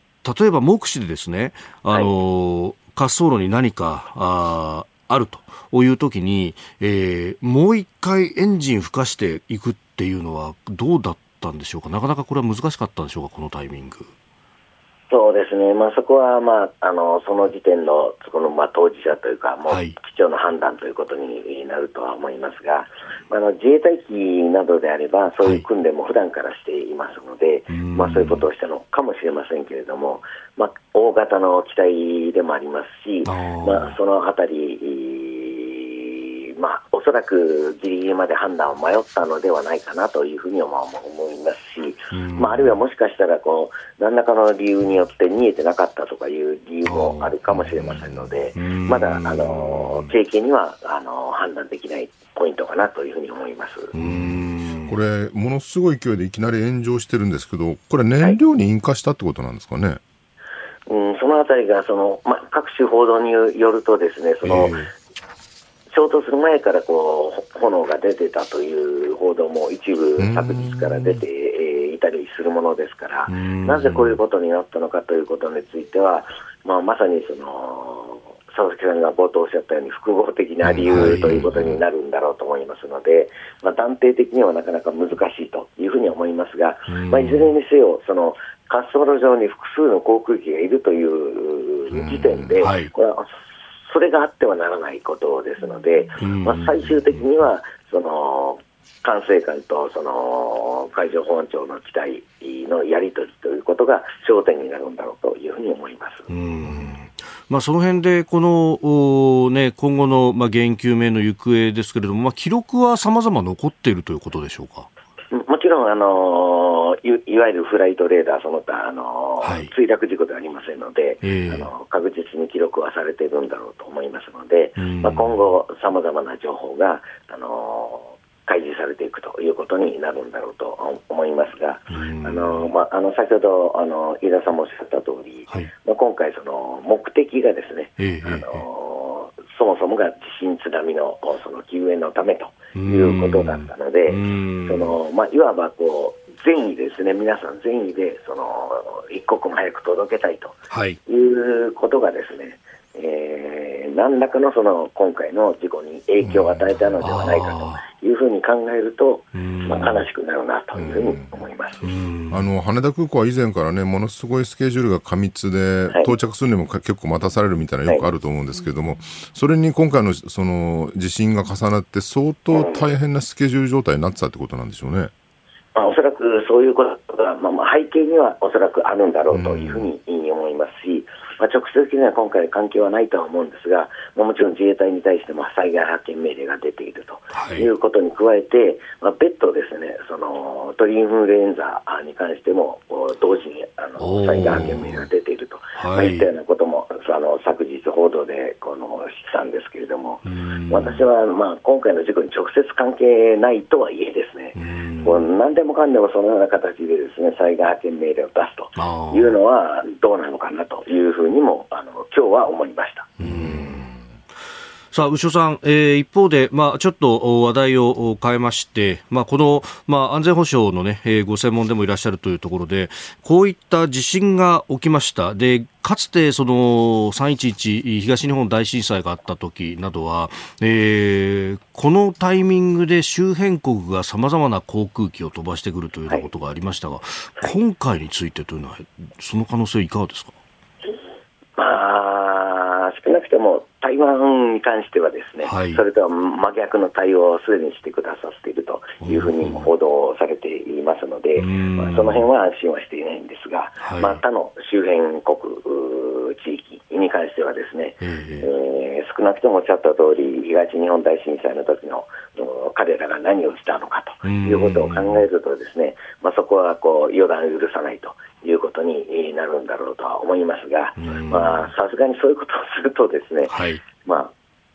えば目視でですね、あの、はい、滑走路に何か、ああるという時に、えー、もう一回エンジン吹かしていくっていうのはどうだったんでしょうか？なかなかこれは難しかったんでしょうか？このタイミング。そうですね、まあ、そこは、まあ、あのその時点のそこの、まあ、当事者というか、もう基調の判断ということになるとは思いますが、はい、あの自衛隊機などであれば、そういう訓練も普段からしていますので、はい、まあ、そういうことをしたのかもしれませんけれども、まあ、大型の機体でもありますし、まあ、そのあたり、まあ、おそらくギリギリまで判断を迷ったのではないかなというふうに思いますし、まあ、あるいはもしかしたらこう、何らかの理由によって見えてなかったとかいう理由もあるかもしれませんので、まだあの経験にはあの判断できないポイントかなというふうに思います。これ、ものすごい勢いでいきなり炎上してるんですけど、これ、燃料に引火したってことなんですかね？はい、うん、そのあたりがその、まあ、各種報道によるとですね、その、えー衝突する前からこう炎が出てたという報道も一部、昨日から出ていたりするものですから、なぜこういうことになったのかということについては、まあ、まさにその佐々木さんが冒頭おっしゃったように、複合的な理由ということになるんだろうと思いますので、まあ、断定的にはなかなか難しいというふうに思いますが、まあ、いずれにせよ、その滑走路上に複数の航空機がいるという時点で、これはそれがあってはならないことですので、まあ、最終的にはその管制官とその海上保安庁の機体のやり取りということが焦点になるんだろうというふうに思います。まあ、その辺でこの、ね、今後の、まあ、原因究明の行方ですけれども、まあ、記録はさまざま残っているということでしょうか？もちろん、あのいいわゆるフライトレーダーその他、あのはい、墜落事故ではありませんので、えー、あの確実に記録はされているんだろうと思いますので、まあ、今後、さまざまな情報が、あの開示されていくということになるんだろうと思いますが、あのまあ、あの先ほどあの飯田さんもおっしゃった通り、はい、まあ、今回、その目的がですね、えー、あのそもそもが地震、津波のその救援のためということだったので、そのまあ、いわばこう善意ですね、皆さん善意でその一刻も早く届けたいとい。うことがですね、はいえー、何らかのその今回の事故に影響を与えたのではないかというふうに考えると、まあ、悲しくなるなというふうに思います。あの羽田空港は以前からね、ものすごいスケジュールが過密で、到着するにも結構待たされるみたいなよくあると思うんですけれども、はい、それに今回のその地震が重なって、相当大変なスケジュール状態になってたってことなんでしょうね。まあ、おそらくそういうことが、まあ、まあ背景にはおそらくあるんだろうというふうに思いますし、まあ、直接的には今回、関係はないとは思うんですが、まあ、もちろん自衛隊に対しても災害派遣命令が出ているとい。うことに加えて、まあ、別途ですねその鳥インフルエンザに関しても同時にあの災害派遣命令が出ていると、まあ、い。ったようなこともあの昨日報道でこの知ったんですけれども、私はまあ今回の事故に直接関係ないとはいえですね、こう何でもかんでもそのような形でですね災害派遣命令を出すというのはどうなのかなというふうにもあの今日は思いました。さあ、牛尾さん、えー、一方で、まあ、ちょっと話題を変えまして、まあ、この、まあ、安全保障のね、えー、ご専門でもいらっしゃるというところで、こういった地震が起きました。で、かつて、その、311東日本大震災があった時などは、えー、このタイミングで周辺国が様々な航空機を飛ばしてくるというようなことがありましたが、はい、今回についてというのは、その可能性いかがですか？まあ、少なくとも台湾に関してはですね、はい、それとは真逆の対応をすでにしてくださっているというふうに報道されていますので、まあ、その辺は安心はしていないんですが、はい、まあ、他の周辺国、地域に関してはですね、えー、少なくともおっしゃった通り、東日本大震災の時の彼らが何をしたのかということを考えるとですね、まあ、そこはこう予断を許さないということになるんだろうとは思いますが、さすがにそういうことをするとですね、はい、まあ、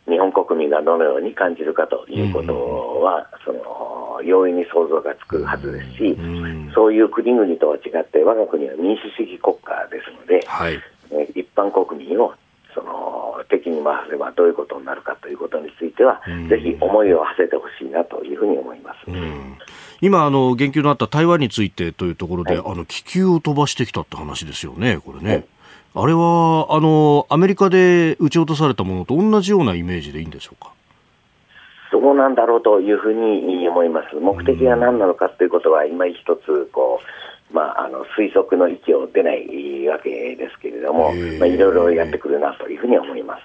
日本国民がどのように感じるかということは、その容易に想像がつくはずですし、そういう国々とは違って、我が国は民主主義国家ですので、はい、一般国民をその敵に回せばどういうことになるかということについては、ぜひ思いを馳せてほしいなというふうに思います。今あの、言及のあった台湾についてというところで、はい、あの気球を飛ばしてきたって話ですよね、これね。あれはあのアメリカで撃ち落とされたものと同じようなイメージでいいんでしょうか？そうなんだろうというふうに思います。目的が何なのかということは、今一つこう、まあ、あの推測の域を出ないわけですけれども、まあ、いろいろやってくるなというふうに思います。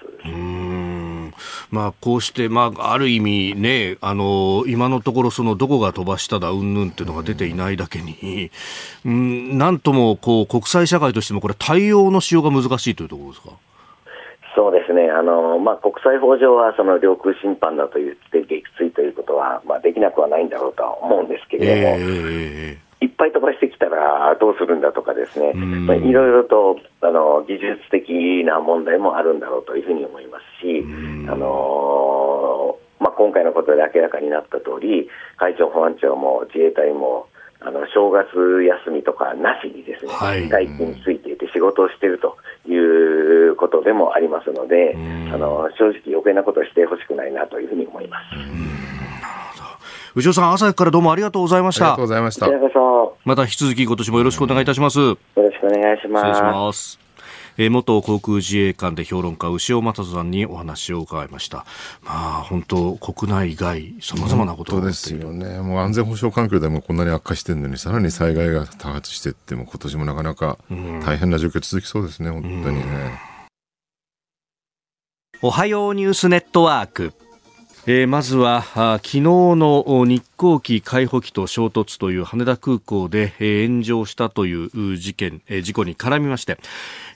まあ、こうして、まあ、ある意味ね、あの、今のところそのどこが飛ばしただ、うんぬんっていうのが出ていないだけに、うん、なんとも、こう、国際社会としてもこれ対応のしようが難しいというところですか？そうですね、あのまあ、国際法上はその領空侵犯だと言って撃墜ということは、まあ、できなくはないんだろうとは思うんですけれども、えーいっぱい飛ばしてきたらどうするんだとかですね、まあ、いろいろとあの技術的な問題もあるんだろうというふうに思いますし、あのまあ、今回のことで明らかになった通り、海上保安庁も自衛隊もあの正月休みとかなしにですね、はい、待機についていて仕事をしているということでもありますので、あの正直余計なことをしてほしくないなというふうに思います。牛尾さん、朝からどうもありがとうございました。ありがとうございました。また引き続き今年もよろしくお願いいたします。よろしくお願いします。失礼します。えー、元航空自衛官で評論家牛尾正人さんにお話を伺いました。まあ本当国内外さまざまなことがですよね。もう安全保障環境でもこんなに悪化してるのにさらに災害が多発していっても今年もなかなか大変な状況続きそうですね、本当にね。おはようニュースネットワーク。えー、まずは昨日の日航機解放機と衝突という羽田空港で、え、炎上したという事件、え、事故に絡みまして、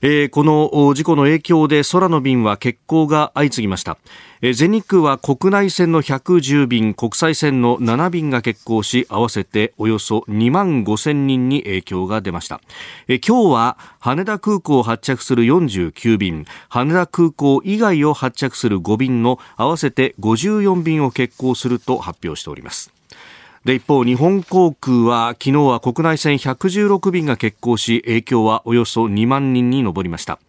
えー、この事故の影響で空の便は欠航が相次ぎました。えー、全日空は国内線の110便、国際線の7便が欠航し、合わせておよそ2万5千人に影響が出ました。えー、今日は羽田空港を発着する49便、羽田空港以外を発着する5便の合わせて54便を欠航すると発表しております。で一方日本航空は昨日は国内線116便が欠航し影響はおよそ2万人に上りました。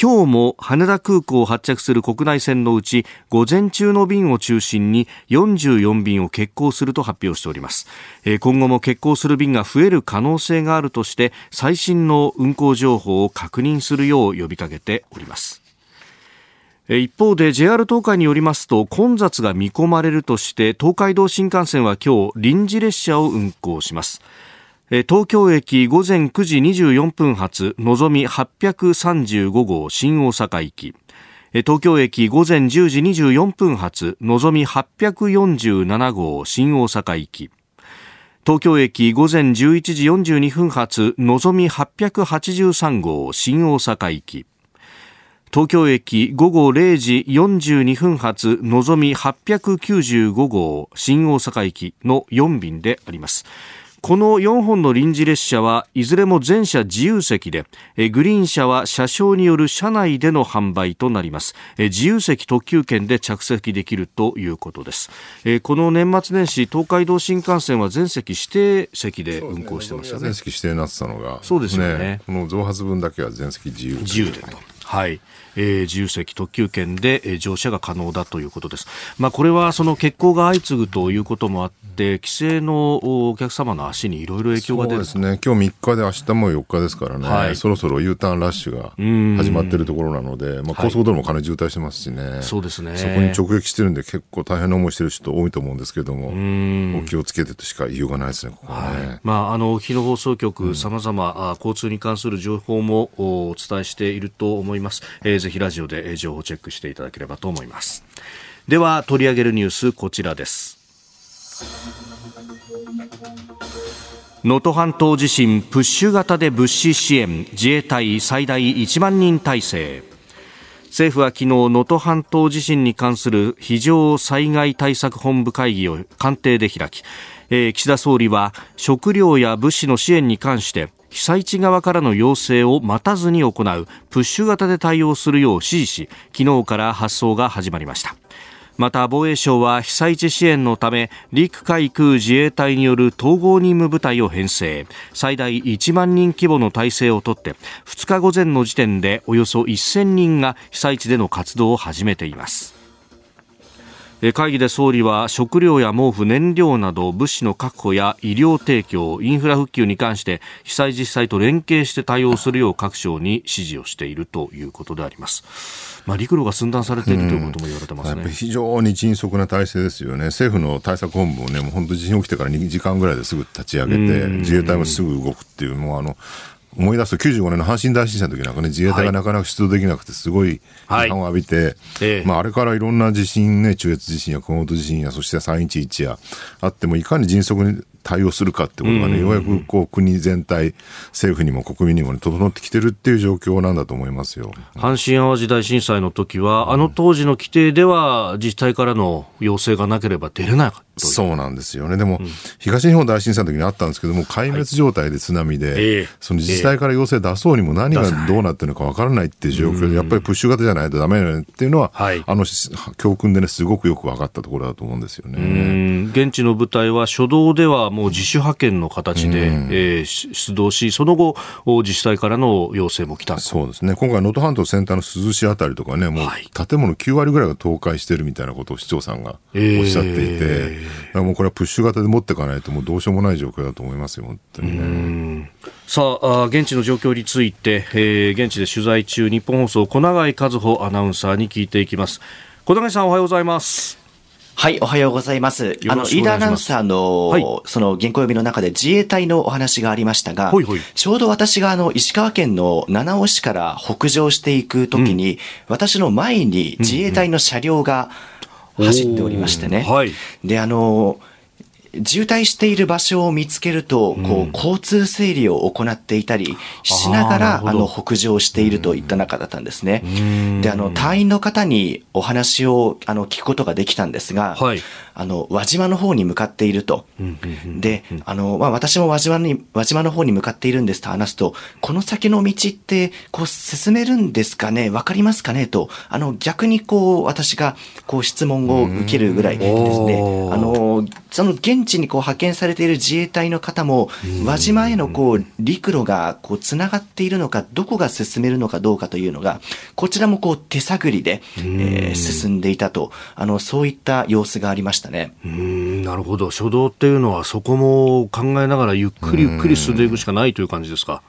今日も羽田空港を発着する国内線のうち午前中の便を中心に44便を欠航すると発表しております。今後も欠航する便が増える可能性があるとして最新の運航情報を確認するよう呼びかけております。一方で JR 東海によりますと混雑が見込まれるとして東海道新幹線は今日臨時列車を運行します。東京駅午前9時24分発のぞみ835号新大阪行き。東京駅午前10時24分発のぞみ847号新大阪行き。東京駅午前11時42分発のぞみ883号新大阪行き。東京駅午後0時42分発のぞみ895号新大阪駅の4便であります。この4本の臨時列車はいずれも全車自由席でグリーン車は車掌による車内での販売となります。自由席特急券で着席できるということです。この年末年始東海道新幹線は全席指定席で運行してましたね、ね、全席指定になってたのが。そうですよね、ね、この増発分だけは全席自由自由でとはい。えー、自由席特急券で、えー、乗車が可能だということです。まあ、これはその欠航が相次ぐということもあって、帰省のお客様の足にいろいろ影響が出る。そうですね、今日3日で明日も4日ですからね、はい、そろそろ U ターンラッシュが始まっているところなので、まあ、高速道路もかなり渋滞してますしね、はい、そうですね。そこに直撃してるんで、結構大変な思いしてる人多いと思うんですけれども、お気をつけてとしか言いようがないですね、ここはね。はい、まあ、あの日野放送局、さまざま交通に関する情報もお伝えしていると思います。えー、ぜひラジオで情報をチェックしていただければと思います。では取り上げるニュースこちらです。能登半島地震プッシュ型で物資支援自衛隊最大1万人体制。政府は昨日能登半島地震に関する非常災害対策本部会議を官邸で開き、えー、岸田総理は食料や物資の支援に関して被災地側からの要請を待たずに行うプッシュ型で対応するよう指示し昨日から発送が始まりました。また防衛省は被災地支援のため陸海空自衛隊による統合任務部隊を編成。最大1万人規模の体制をとって2日午前の時点でおよそ1000人が被災地での活動を始めています。会議で総理は食料や毛布、燃料など物資の確保や医療提供、インフラ復旧に関して被災自治体と連携して対応するよう各省に指示をしているということであります。まあ、陸路が寸断されているということも言われてますね、非常に迅速な体制ですよね、政府の対策本部もね、もう本当、地震起きてから2時間ぐらいですぐ立ち上げて、自衛隊もすぐ動くっていう、もうあの思い出すと95年の阪神大震災の時なんかね、自衛隊がなかなか出動できなくて、すごい批判を浴びて、はいまあ、あれからいろんな地震ね、中越地震や熊本地震や、そして311やあっても、いかに迅速に対応するかってことがね、ようやくこう国全体、政府にも国民にも、ね、整ってきてるっていう状況なんだと思いますよ。阪神・淡路大震災の時は、あの当時の規定では、自治体からの要請がなければ出れないそうなんですよね、でも、うん、東日本大震災の時にあったんですけども、壊滅状態で津波で、はい、その自治体から要請出そうにも何がどうなってるのか分からないっていう状況で、やっぱりプッシュ型じゃないとだめだよねっていうのは、はい、あの教訓でね、すごくよく分かったところだと思うんですよね。現地の部隊は初動ではもう自主派遣の形で、えー、出動し、その後、自治体からの要請も来たそうですね、今回、能登半島先端の珠洲市あたりとかね、もう建物9割ぐらいが倒壊してるみたいなことを市長さんがおっしゃっていて、えー、もうこれはプッシュ型で持っていかないと、もうどうしようもない状況だと思いますよ、本当にね。さあ現地の状況について、えー、現地で取材中、日本放送、小永井和穂アナウンサーに聞いていきます。小永井さんおはようございます。はい、おはようございます。あの、飯田アナウンサーの、はい、その原稿読みの中で自衛隊のお話がありましたが、ほいほいちょうど私があの、石川県の七尾市から北上していくときに、うん、私の前に自衛隊の車両が走っておりましてね。はい、で、あの、渋滞している場所を見つけると、こう、交通整理を行っていたりしながら、あの、北上しているといった中だったんですね。で、あの、隊員の方にお話を、あの、聞くことができたんですが、はい、あの、輪島の方に向かっていると。で、あの、まあ、私も輪島に、輪島の方に向かっているんですと話すと、この先の道って、こう、進めるんですかね？わかりますかね？と、あの、逆にこう、私が、こう、質問を受けるぐらいですね、あの、その現地にこう派遣されている自衛隊の方も、輪島へのこう陸路がこうつながっているのか、どこが進めるのかどうかというのが、こちらもこう手探りで、えー、進んでいたと、あのそういった様子がありましたね。うんなるほど、初動っていうのは、そこも考えながら、ゆっくりゆっくり進んでいくしかないという感じですか？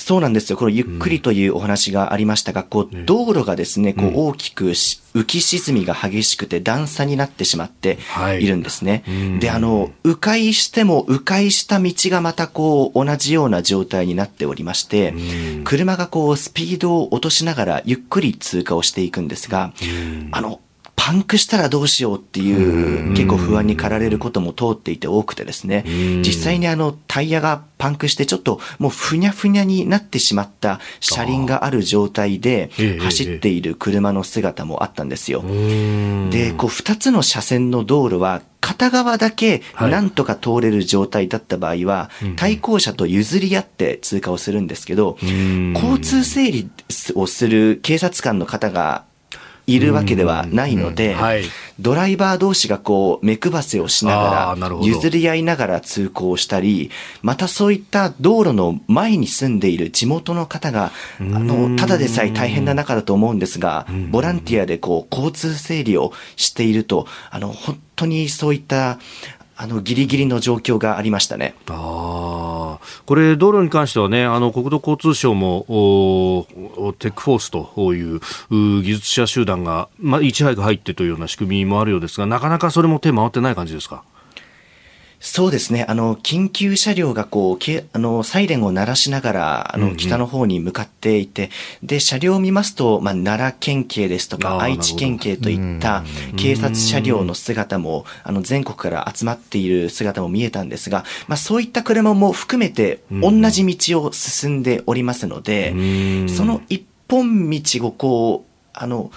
そうなんですよ。このゆっくりというお話がありましたが、こう、道路がですね、こう大きく浮き沈みが激しくて段差になってしまってい。るんですね。で、あの、迂回しても迂回した道がまたこう同じような状態になっておりまして、車がこうスピードを落としながらゆっくり通過をしていくんですが、あの、パンクしたらどうしようっていう結構不安に駆られることも通っていて多くてですね、実際にあのタイヤがパンクしてちょっともうふにゃふにゃになってしまった車輪がある状態で走っている車の姿もあったんですよ。で、こう二つの車線の道路は片側だけなんとか通れる状態だった場合は、対向車と譲り合って通過をするんですけど、交通整理をする警察官の方がいるわけではないので、はい、ドライバー同士がこう目配せをしながら、譲り合いながら通行したり、またそういった道路の前に住んでいる地元の方が、あの、ただでさえ大変な中だと思うんですが、ボランティアでこう交通整理をしていると、あの、本当にそういった、あの、ギリギリの状況がありましたね。ああ。これ、道路に関してはね、あの、国土交通省も、テックフォースという技術者集団が、まあ、いち早く入ってというような仕組みもあるようですが、なかなかそれも手回ってない感じですか？そうですね。あの、緊急車両がこう、けあの、サイレンを鳴らしながら、あの、北の方に向かっていて、うんうん、で、車両を見ますと、まあ、奈良県警ですとか、愛知県警といった警察車両の姿も、あの、全国から集まっている姿も見えたんですが、まあ、そういった車も含めて、同じ道を進んでおりますので、その一本道をこう、あの、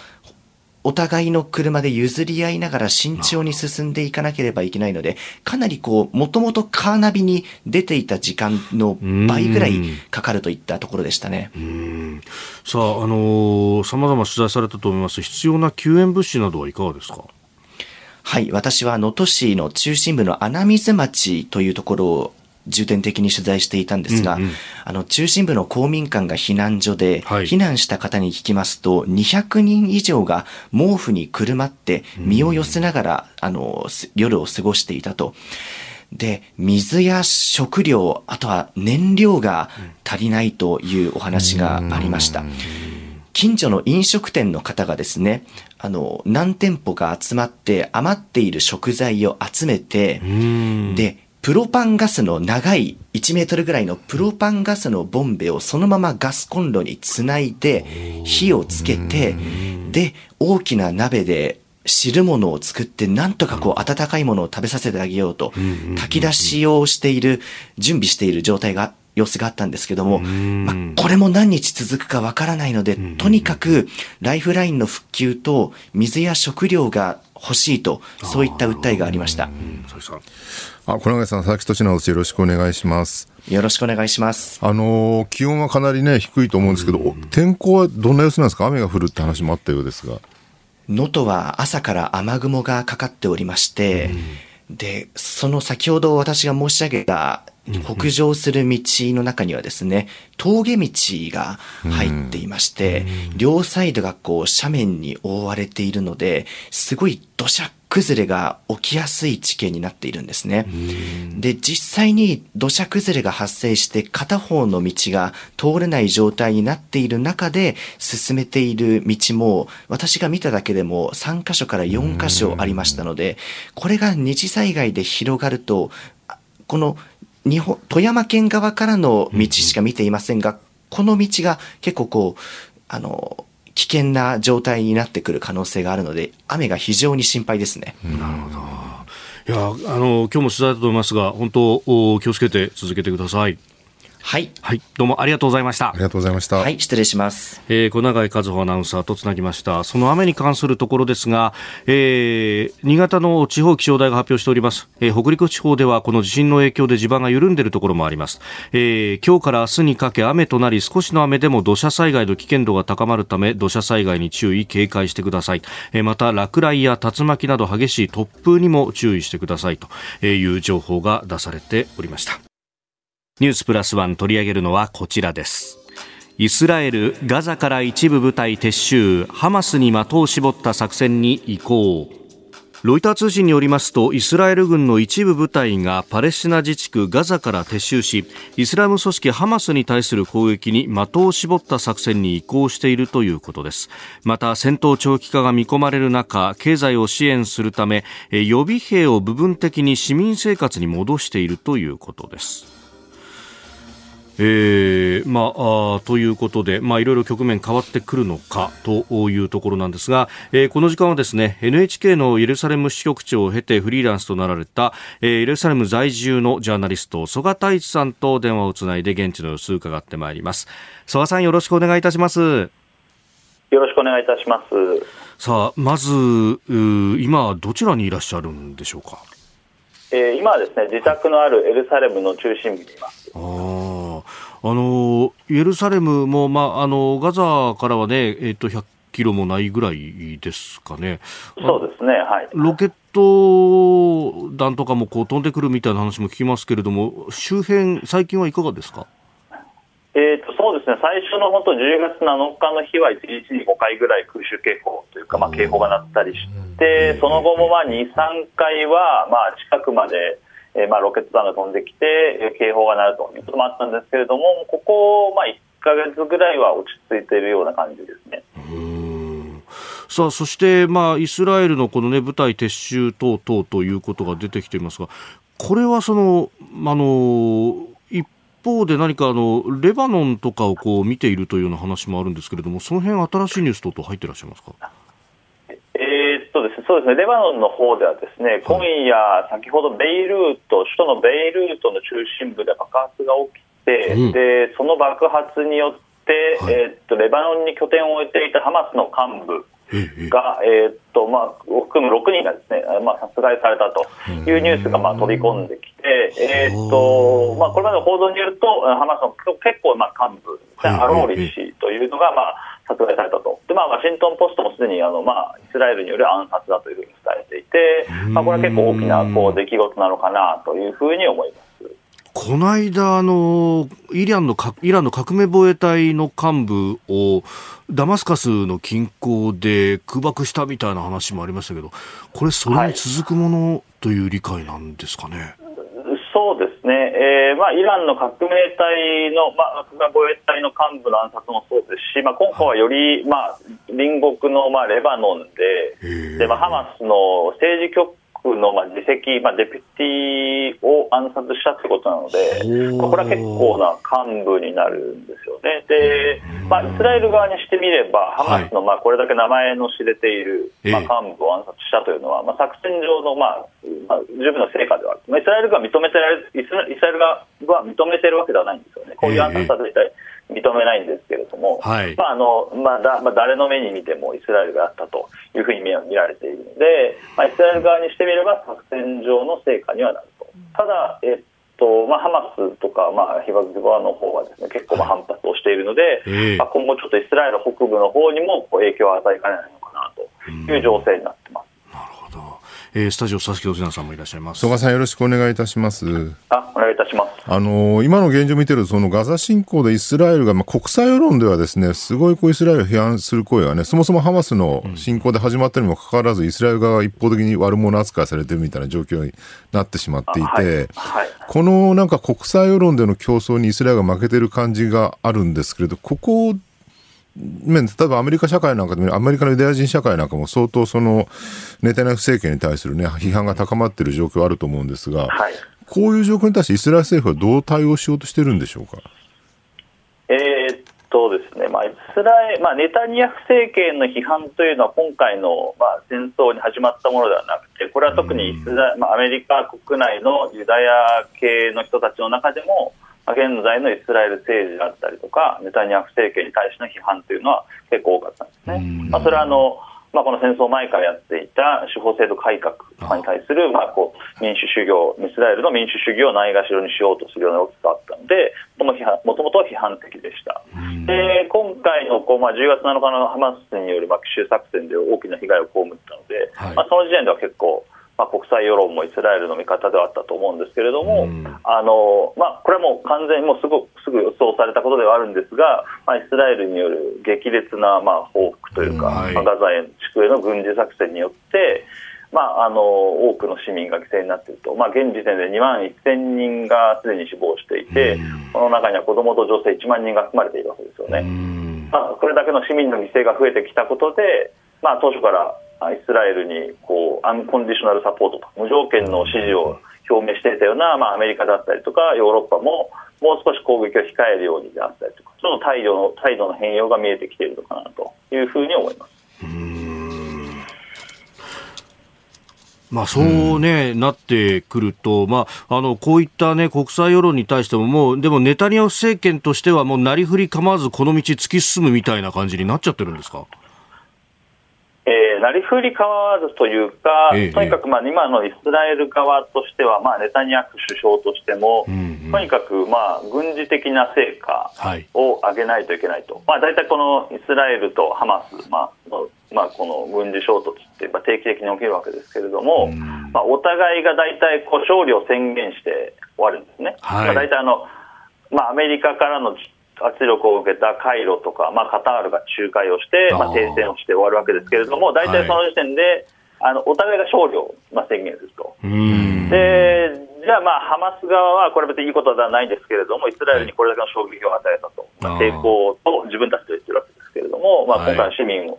お互いの車で譲り合いながら慎重に進んでいかなければいけないので、かなりこう、もともとカーナビに出ていた時間の倍ぐらいかかるといったところでしたね。さあ、あのー、様々取材されたと思います。必要な救援物資などはいかがですか？はい、私は能登市の中心部の穴水町というところを重点的に取材していたんですが、うんうん、あの中心部の公民館が避難所で、はい、避難した方に聞きますと、200人以上が毛布にくるまって身を寄せながら、うん、あの夜を過ごしていたと。で、水や食料、あとは燃料が足りないというお話がありました。近所の飲食店の方がですね、あの、何店舗か集まって余っている食材を集めて、で、プロパンガスの長い1メートルぐらいのプロパンガスのボンベをそのままガスコンロにつないで火をつけて、で、大きな鍋で汁物を作ってなんとかこう温かいものを食べさせてあげようと炊き出しをしている、準備している状態が様子があったんですけども、まあ、これも何日続くかわからないので、とにかくライフラインの復旧と水や食料が欲しいと、そういった訴えがありました。あ、小永さん、佐々木俊直です。よろしくお願いします。よろしくお願いします。あのー、気温はかなりね、低いと思うんですけど、天候はどんな様子なんですか？雨が降るって話もあったようですが。能登は朝から雨雲がかかっておりまして、で、その先ほど私が申し上げた北上する道の中にはですね、峠道が入っていまして、両サイドがこう斜面に覆われているので、すごい土砂崩れが起きやすい地形になっているんですね。で、実際に土砂崩れが発生して片方の道が通れない状態になっている中で進めている道も私が見ただけでも3箇所から4箇所ありましたので、これが二次災害で広がると、この日本、富山県側からの道しか見ていませんが、この道が結構こう、あの、危険な状態になってくる可能性があるので、雨が非常に心配ですね。なるほど。いや、あの、今日も取材だと思いますが、本当、気をつけて続けてください。はい。はい。どうもありがとうございました。ありがとうございました。はい、失礼します。えー、小永井和穂アナウンサーとつなぎました。その雨に関するところですが、えー、新潟の地方気象台が発表しております。えー、北陸地方ではこの地震の影響で地盤が緩んでいるところもあります。えー、今日から明日にかけ雨となり、少しの雨でも土砂災害の危険度が高まるため、土砂災害に注意、警戒してください。えー、また、落雷や竜巻など激しい突風にも注意してくださいという情報が出されておりました。ニュースプラスワン取り上げるのはこちらです。イスラエルガザから一部部隊撤収。ハマスに的を絞った作戦に移行。ロイター通信によりますとイスラエル軍の一部部隊がパレスチナ自治区ガザから撤収しイスラム組織ハマスに対する攻撃に的を絞った作戦に移行しているということです。また戦闘長期化が見込まれる中経済を支援するため予備兵を部分的に市民生活に戻しているということです。えー、まあ、あということで、まあ、いろいろ局面変わってくるのかというところなんですが、えー、この時間はですね、NHK のエルサレム支局長を経てフリーランスとなられた、えー、エルサレム在住のジャーナリスト、曽我太一さんと電話をつないで現地の様子を伺ってまいります。曽我さんよろしくお願いいたします。よろしくお願いいたします。さあ、まず、今、どちらにいらっしゃるんでしょうか？えー、今はですね、自宅のあるエルサレムの中心部にいます。ああのエルサレムも、まあ、あのガザからはね、えっと、100キロもないぐらいですかね。そうですね、はい。ロケット弾とかもこう飛んでくるみたいな話も聞きますけれども、周辺、最近はいかがですか？えーと、そうですね、最初の本当、10月7日の日は1日に5回ぐらい空襲警報というか、まあ、警報が鳴ったりして、その後もまあ2、3回はまあ近くまでえー、まあ、ロケット弾が飛んできて、警報が鳴るということもあったんですけれども、ここ、まあ、1か月ぐらいは落ち着いているような感じですね。さあそして、まあ、イスラエルのこの、ね、部隊撤収等々ということが出てきていますが、これはその、あの一方で何かあのレバノンとかをこう見ているというような話もあるんですけれども、その辺新しいニュース等々入っていらっしゃいますか？そうですそうですね、レバノンの方ではですね、今夜、先ほどベイルート、首都のベイルートの中心部で爆発が起きて、うん、でその爆発によって、はい、えー、っとレバノンに拠点を置いていたハマスの幹部、が、えー、っと、まあ、含む6人がですね、まあ、殺害されたというニュースが、まあ、飛び込んできて、えー、っと、まあ、これまでの報道によると、ハマスの結構、まあ、幹部、アローリ氏というのが、まあ、殺害されたと。で、まあ、ワシントンポストもすでに、あの、まあ、イスラエルによる暗殺だというふうに伝えていて、まあ、これは結構大きな、こう、出来事なのかなというふうに思います。この間、あの、イランの、イランの革命防衛隊の幹部をダマスカスの近郊で空爆したみたいな話もありましたけど、これ、それに続くものという理解なんですかね？はいそうですね、えーまあ、イランの革命隊の、まあ、革命防衛隊の幹部の暗殺もそうですし、まあ、今回はより、まあ、隣国の、まあ、レバノンで、でまあ、ハマスの政治局の、まあ、自責、まあ、デピュティを暗殺したということなので、まあ、これは結構な幹部になるんですよね。で、まあ、イスラエル側にしてみれば、ハマスの、まあ、これだけ名前の知れている、まあ、幹部を暗殺したというのは、まあ、作戦上の、まあ、まあ、十分な成果ではある。イスラエルが認めてられイスラエル側は認めてるわけではないんですよね。こういう暗殺は絶対認めないんですけれども、はい、まああのまあだまあ、誰の目に見てもイスラエルがあったというふうに見られているので、まあ、イスラエル側にしてみれば作戦上の成果にはなると。ただ、えっとまあ、ハマスとか、まあ、ヒバズバの方はですね結構まあ反発をしているので、はい、まあ、今後、ちょっとイスラエル北部の方にも影響を与えかねないのかなという情勢になっています。えー、スタジオ佐々木おじさんもいらっしゃいます。曽我さんよろしくお願いいたします。あ、お願いいたします。あのー、今の現状を見てると、そのガザ侵攻でイスラエルが、まあ、国際世論ではですね、すごいこうイスラエルを批判する声がね、そもそもハマスの侵攻で始まったにもかかわらず、イスラエル側が一方的に悪者扱いされてるみたいな状況になってしまっていて、はいはい、このなんか国際世論での競争にイスラエルが負けてる感じがあるんですけれど、ここ面、例えばアメリカ社会なんかでも、アメリカのユダヤ人社会なんかも相当その、ネタニヤフ政権に対するね、批判が高まっている状況あると思うんですが、はい、こういう状況に対してイスラエル政府はどう対応しようとしてるんでしょうか？えー、っとですね、まあ、イスラエル、まあ、ネタニヤフ政権の批判というのは今回の、まあ、戦争に始まったものではなくて、これは特にイスラ、まあ、アメリカ国内のユダヤ系の人たちの中でも、現在のイスラエル政治だったりとか、ネタニヤフ政権に対しての批判というのは結構多かったんですね。まあ、それはあの、まあ、この戦争前からやっていた司法制度改革に対する、まあ、こう民主主義イスラエルの民主主義をないがしろにしようとするような動きがあったので、もともと批判的でした。で今回のこう、まあ、10月7日のハマスによるまあ奇襲作戦で大きな被害を被ったので、はい、まあ、その時点では結構、まあ、国際世論もイスラエルの味方ではあったと思うんですけれども、あのまあ、これはもう完全にもうすぐすぐ予想されたことではあるんですが、まあ、イスラエルによる激烈な、まあ、報復というか、はい、ガザへ地区への軍事作戦によって、まあ、あの多くの市民が犠牲になっていると、まあ、現時点で2万1000人がすでに死亡していて、この中には子どもと女性1万人が含まれているわけですよね。まあ、これだけの市民の犠牲が増えてきたことで、まあ、当初からイスラエルにこうアンコンディショナルサポートと無条件の支持を表明していたような、まあ、アメリカだったりとかヨーロッパももう少し攻撃を控えるようにであったりとかちょっと態度の態度の変容が見えてきているのかなというふうに思います。まあ、そうね、うん、なってくると、まあ、あの、こういったね、国際世論に対してももう、でもネタニヤフ政権としてはもうなりふり構わずこの道突き進むみたいな感じになっちゃってるんですか？えー、なりふり構わずというか、えとにかくまあ今のイスラエル側としては、まあ、ネタニヤフ首相としても、うんうん、とにかくまあ軍事的な成果を上げないといけないと、はい、まあ、大体このイスラエルとハマス、まあのまあ、この軍事衝突って定期的に起きるわけですけれども、うん、まあ、お互いが大体こう勝利を宣言して終わるんですね。はい、まあ、大体あのまあ、アメリカからの圧力を受けたカイロとか、まあ、カタールが仲介をして、まあ、停戦をして終わるわけですけれども、大体その時点で、はい、あのお互いが勝利を、まあ、宣言すると。でじゃあ、まあ、ハマス側はこれ別にいいことではないんですけれども、イスラエルにこれだけの衝撃を与えたと、まあ、抵抗と自分たちと言ってるわけですけれども、まあ、今回の市民を、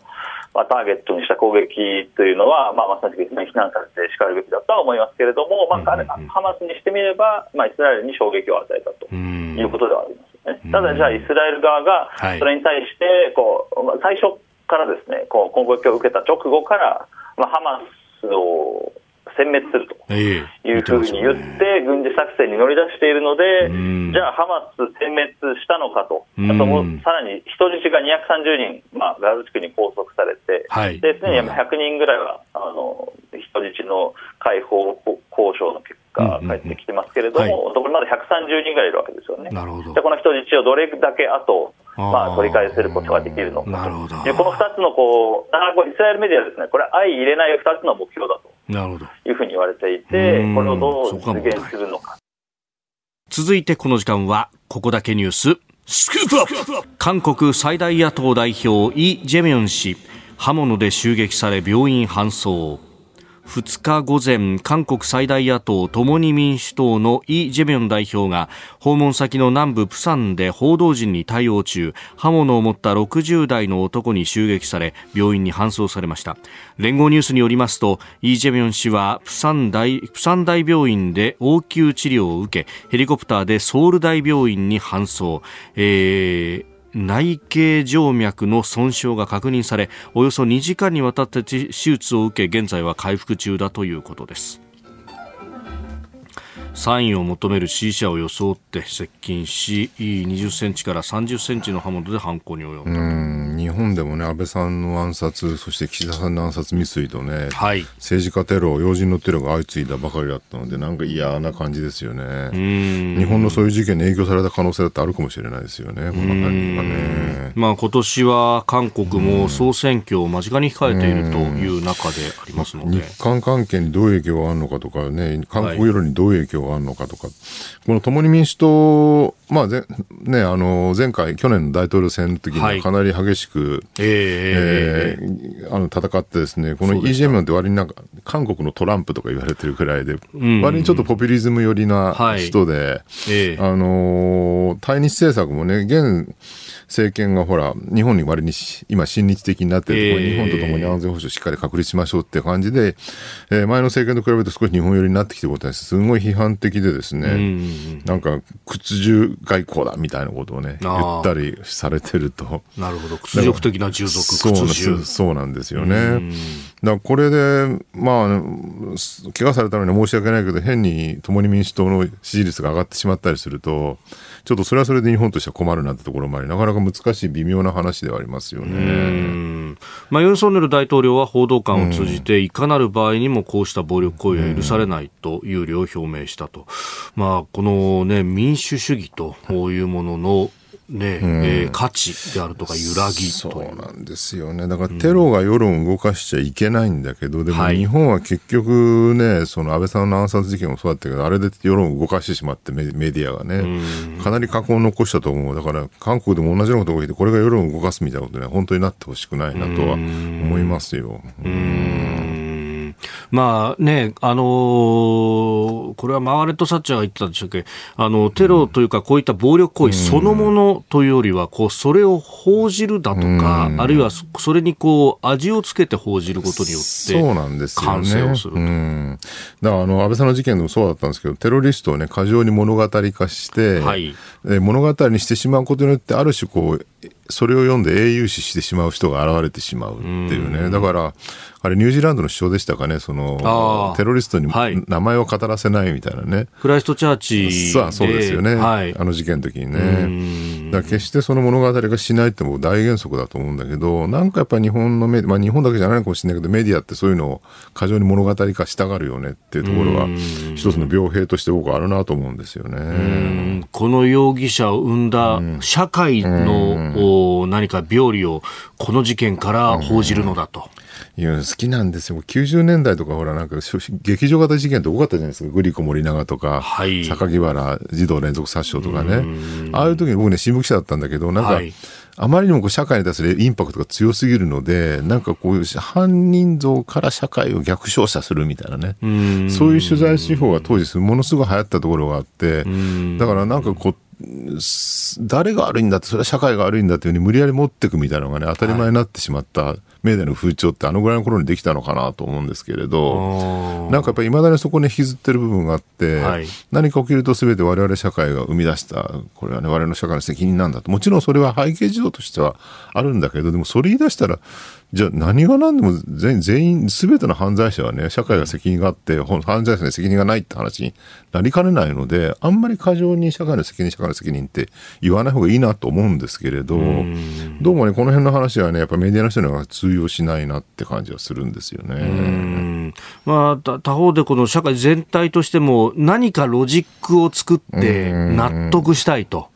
まあ、ターゲットにした攻撃というのは、まあ、まさに非難されてしかるべきだとは思いますけれども、まあ、ハマスにしてみれば、まあ、イスラエルに衝撃を与えたということではあります。ね、ただ、じゃあ、イスラエル側がそれに対してこう、最初からですねこう攻撃を受けた直後から、まあ、ハマスを殲滅するというふうに言って、軍事作戦に乗り出しているので、じゃあ、ハマス殲滅したのかと、あともうさらに人質が230人、まあ、ガザ地区に拘束されて、はい、で、すでに100人ぐらいは、あの人質の解放交渉の結果、返ってきてますけれども、うんうんはい、まだ130人ぐらいいるわけですよね。なるほど。でこの人質をどれだけ後まあ、取り返せることができるのかなるほど。でこの2つのこう、なかなかイスラエルメディアはですね、これ、相入れない2つの目標だとなるほど。いうふうに言われていて、これをどう実現するのか。続いてこの時間は、ここだけニュース、スクープアップ。韓国最大野党代表イ・ジェミョン氏、刃物で襲撃され病院搬送。2日午前韓国最大野党共に民主党のイ・ジェミョン代表が訪問先の南部プサンで報道陣に対応中刃物を持った60代の男に襲撃され病院に搬送されました。連合ニュースによりますとイ・ジェミョン氏はプサン大プサン大病院で応急治療を受けヘリコプターでソウル大病院に搬送、えー内頸静脈の損傷が確認されおよそ2時間にわたって手術を受け現在は回復中だということです。サインを求める支持者を装って接近し20センチから30センチの刃物で犯行に及んだ。日本でもね安倍さんの暗殺そして岸田さんの暗殺未遂とね、はい、政治家テロ要人のテロが相次いだばかりだったのでなんか嫌な感じですよね。日本のそういう事件に影響された可能性だってあるかもしれないですよねこの辺がね、まあ、今年は韓国も総選挙を間近に控えているという中でありますので。日韓関係にどういう影響があるのかとかね韓国世論にどういう影響があるのかとか、この共に民主党、まあぜね、あの前回、去年の大統領選の時にかなり激しく、はい、えー、えー、あの戦ってですね、このイ・ジェミョンって割になんか、韓国のトランプとか言われてるくらいで、割にちょっとポピュリズム寄りな人で、はいえ。ー、あの対日政策もね、現政権がほら、日本に割に今、親日的になってる、えー、日本と共に安全保障しっかり確立しましょうって感じで、えー、前の政権と比べると少し日本寄りになってきてることにすごい批判的でですね、んなんか屈辱外交だみたいなことをね、言ったりされてると。なるほど。屈辱的な従属、そうそうなんですよね。だからこれで、まあ、怪我されたのに申し訳ないけど、変に共に民主党の支持率が上がってしまったりすると、ちょっとそれはそれで日本としては困るなってところもあり、なかなか難しい微妙な話ではありますよね。まあ、ユン・ソンネル大統領は報道官を通じて、いかなる場合にもこうした暴力行為は許されないと有利を表明したと。まあ、このね、民主主義というもののねうん、えー、価値であるとか揺らぎそうなんですよね。だからテロが世論を動かしちゃいけないんだけど、うん、でも日本は結局ねその安倍さんの暗殺事件もそうだったけどあれで世論を動かしてしまってメディアがね、うん、かなり過去を残したと思う。だから韓国でも同じようなことが起きてこれが世論を動かすみたいなことね本当になってほしくないなとは思いますよ。うんまあね、あのー、これはマーガレット・サッチャーが言ってたんでしたっけ、あの、テロというかこういった暴力行為そのものというよりは、こう、それを報じるだとか、あるいはそれにこう、味をつけて報じることによって、そうなんですよね。をすると。だからあの、安倍さんの事件でもそうだったんですけど、テロリストをね、過剰に物語化して、はい、物語にしてしまうことによって、ある種こう、それを読んで英雄視してしまう人が現れてしまうっていうね。だから、あれニュージーランドの首相でしたかね、その、テロリストに名前を語らせないみたいなね。クライストチャーチさあ、そうですよね。はい、あの事件の時にね。だ決してその物語がしないってもう大原則だと思うんだけど、なんかやっぱ日本のメディア、まあ日本だけじゃないかもしれないけど、メディアってそういうのを過剰に物語化したがるよねっていうところは、一つの病兵として僕はあるなと思うんですよね。この容疑者を生んだ社会の何か病理をこの事件から報じるのだと。いや、好きなんですよ。90年代とかほら、なんか、劇場型事件って多かったじゃないですか。グリコ森永とか、はい、榊原児童連続殺傷とかね。ああいう時に僕ね、新聞記者だったんだけど、なんか、はい、あまりにもこう社会に対するインパクトが強すぎるので、なんかこういう犯人像から社会を逆照射するみたいなね。そういう取材手法が当時ものすごい流行ったところがあって、だからなんかこう、誰が悪いんだって、それは社会が悪いんだっていうふうに無理やり持っていくみたいなのがね、当たり前になってしまったメディアの風潮ってあのぐらいの頃にできたのかなと思うんですけれど、なんかやっぱり未だにそこに引きずってる部分があって、はい、何か起きると全て我々社会が生み出した、これはね、我々の社会の責任なんだと。もちろんそれは背景事情としてはあるんだけど、でもそれ言い出したら、じゃあ何が何でも全全員、すべての犯罪者はね、社会が責任があって、犯罪者に責任がないって話になりかねないので、あんまり過剰に社会の責任、社会の責任って言わない方がいいなと思うんですけれど、どうもね、この辺の話はね、やっぱメディアの人には通用しないなって感じはするんですよね。まあ、他方でこの社会全体としても何かロジックを作って納得したいと。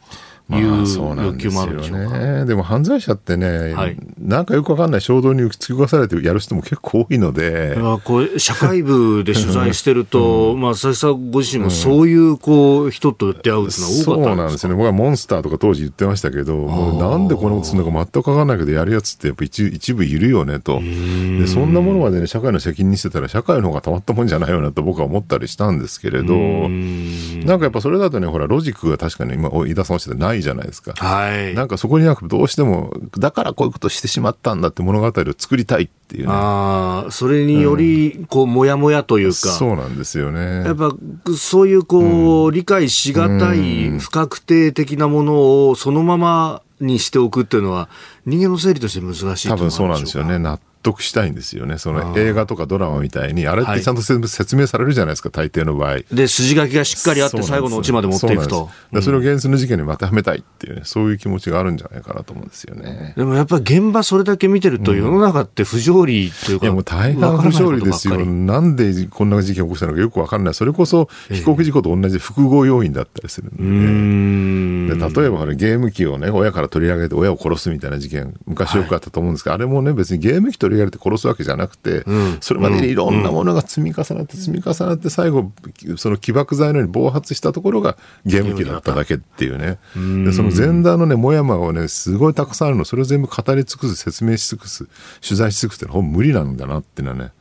いう欲求もあるんでしょうか、ね、でも犯罪者ってね、はい、なんかよくわかんない衝動に突き動されてやる人も結構多いので。こう社会部で取材してると、うん、まあ、佐々木さんご自身もそういうこう人と出会うっていうのは多かったんですか、そうなんですよね。僕はモンスターとか当時言ってましたけど、なんでこんなことするのか全くわかんないけど、やるやつってやっぱ一一部いるよねと。で、そんなものまでね、社会の責任にしてたら、社会の方がたまったもんじゃないよなと僕は思ったりしたんですけれど、なんかやっぱそれだとね、ほら、ロジックが確かに今、飯田さんおっしゃってないじゃないですか。はいはい、なんかそこになんかどうしても、だからこういうことしてしまったんだって物語を作りたいっていうね。ああ、それにより、こう、もやもやというか、そうなんですよね。やっぱ、そういう、こう、理解しがたい、不確定的なものをそのままにしておくっていうのは、人間の整理として難しい多分そうなんですよね。納得したいんですよね。その映画とかドラマみたいに、あれってちゃんと説明されるじゃないですか、大抵の場合。で、筋書きがしっかりあって、最後のオチまで持っていくと。そそれを現実の事件に当てはめたいっていうね、そういう気持ちがあるんじゃないかなと思うんですよね。でもやっぱり現場それだけ見てると、世の中って不条理というか、いやもう大半不条理ですよ。なんでこんな事件を起こしたのかよくわかんない。それこそ飛行機事故と同じ複合要因だったりするんで、ね、で例えばゲーム機をね、親から取り上げて親を殺すみたいな事件、昔よくあったと思うんですけど、はい、あれもね、別にゲーム機取り上げて殺すわけじゃなくて、うん、それまでにいろんなものが積み重なって積み重なって最後その起爆剤のように暴発したところがゲーム機だっただけっていうね。でその前段のねもやもやをねすごいたくさんあるの。それを全部語り尽くす説明し尽くす取材し尽くすってのは無理なんだなっていうのはね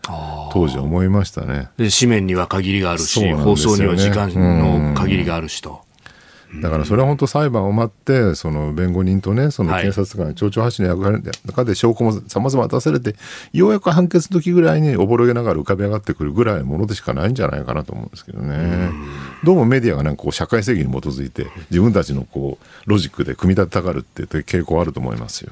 当時思いましたね。で紙面には限りがあるし、ね、放送には時間の限りがあるしと。だからそれは本当裁判を待ってその弁護人とねその検察官町長発信の役割の中で証拠もさまざま出されてようやく判決の時ぐらいにおぼろげながら浮かび上がってくるぐらいのものでしかないんじゃないかなと思うんですけどね。どうもメディアがなんかこう社会正義に基づいて自分たちのこうロジックで組み立てたがるっていう傾向あると思いますよ。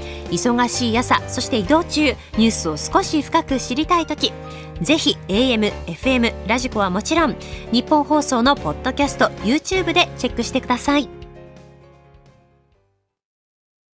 忙しい朝そして移動中ニュースを少し深く知りたい時ぜひ AM、FM、 radiko はもちろんニッポン放送のポッドキャスト YouTube でチェックしてください。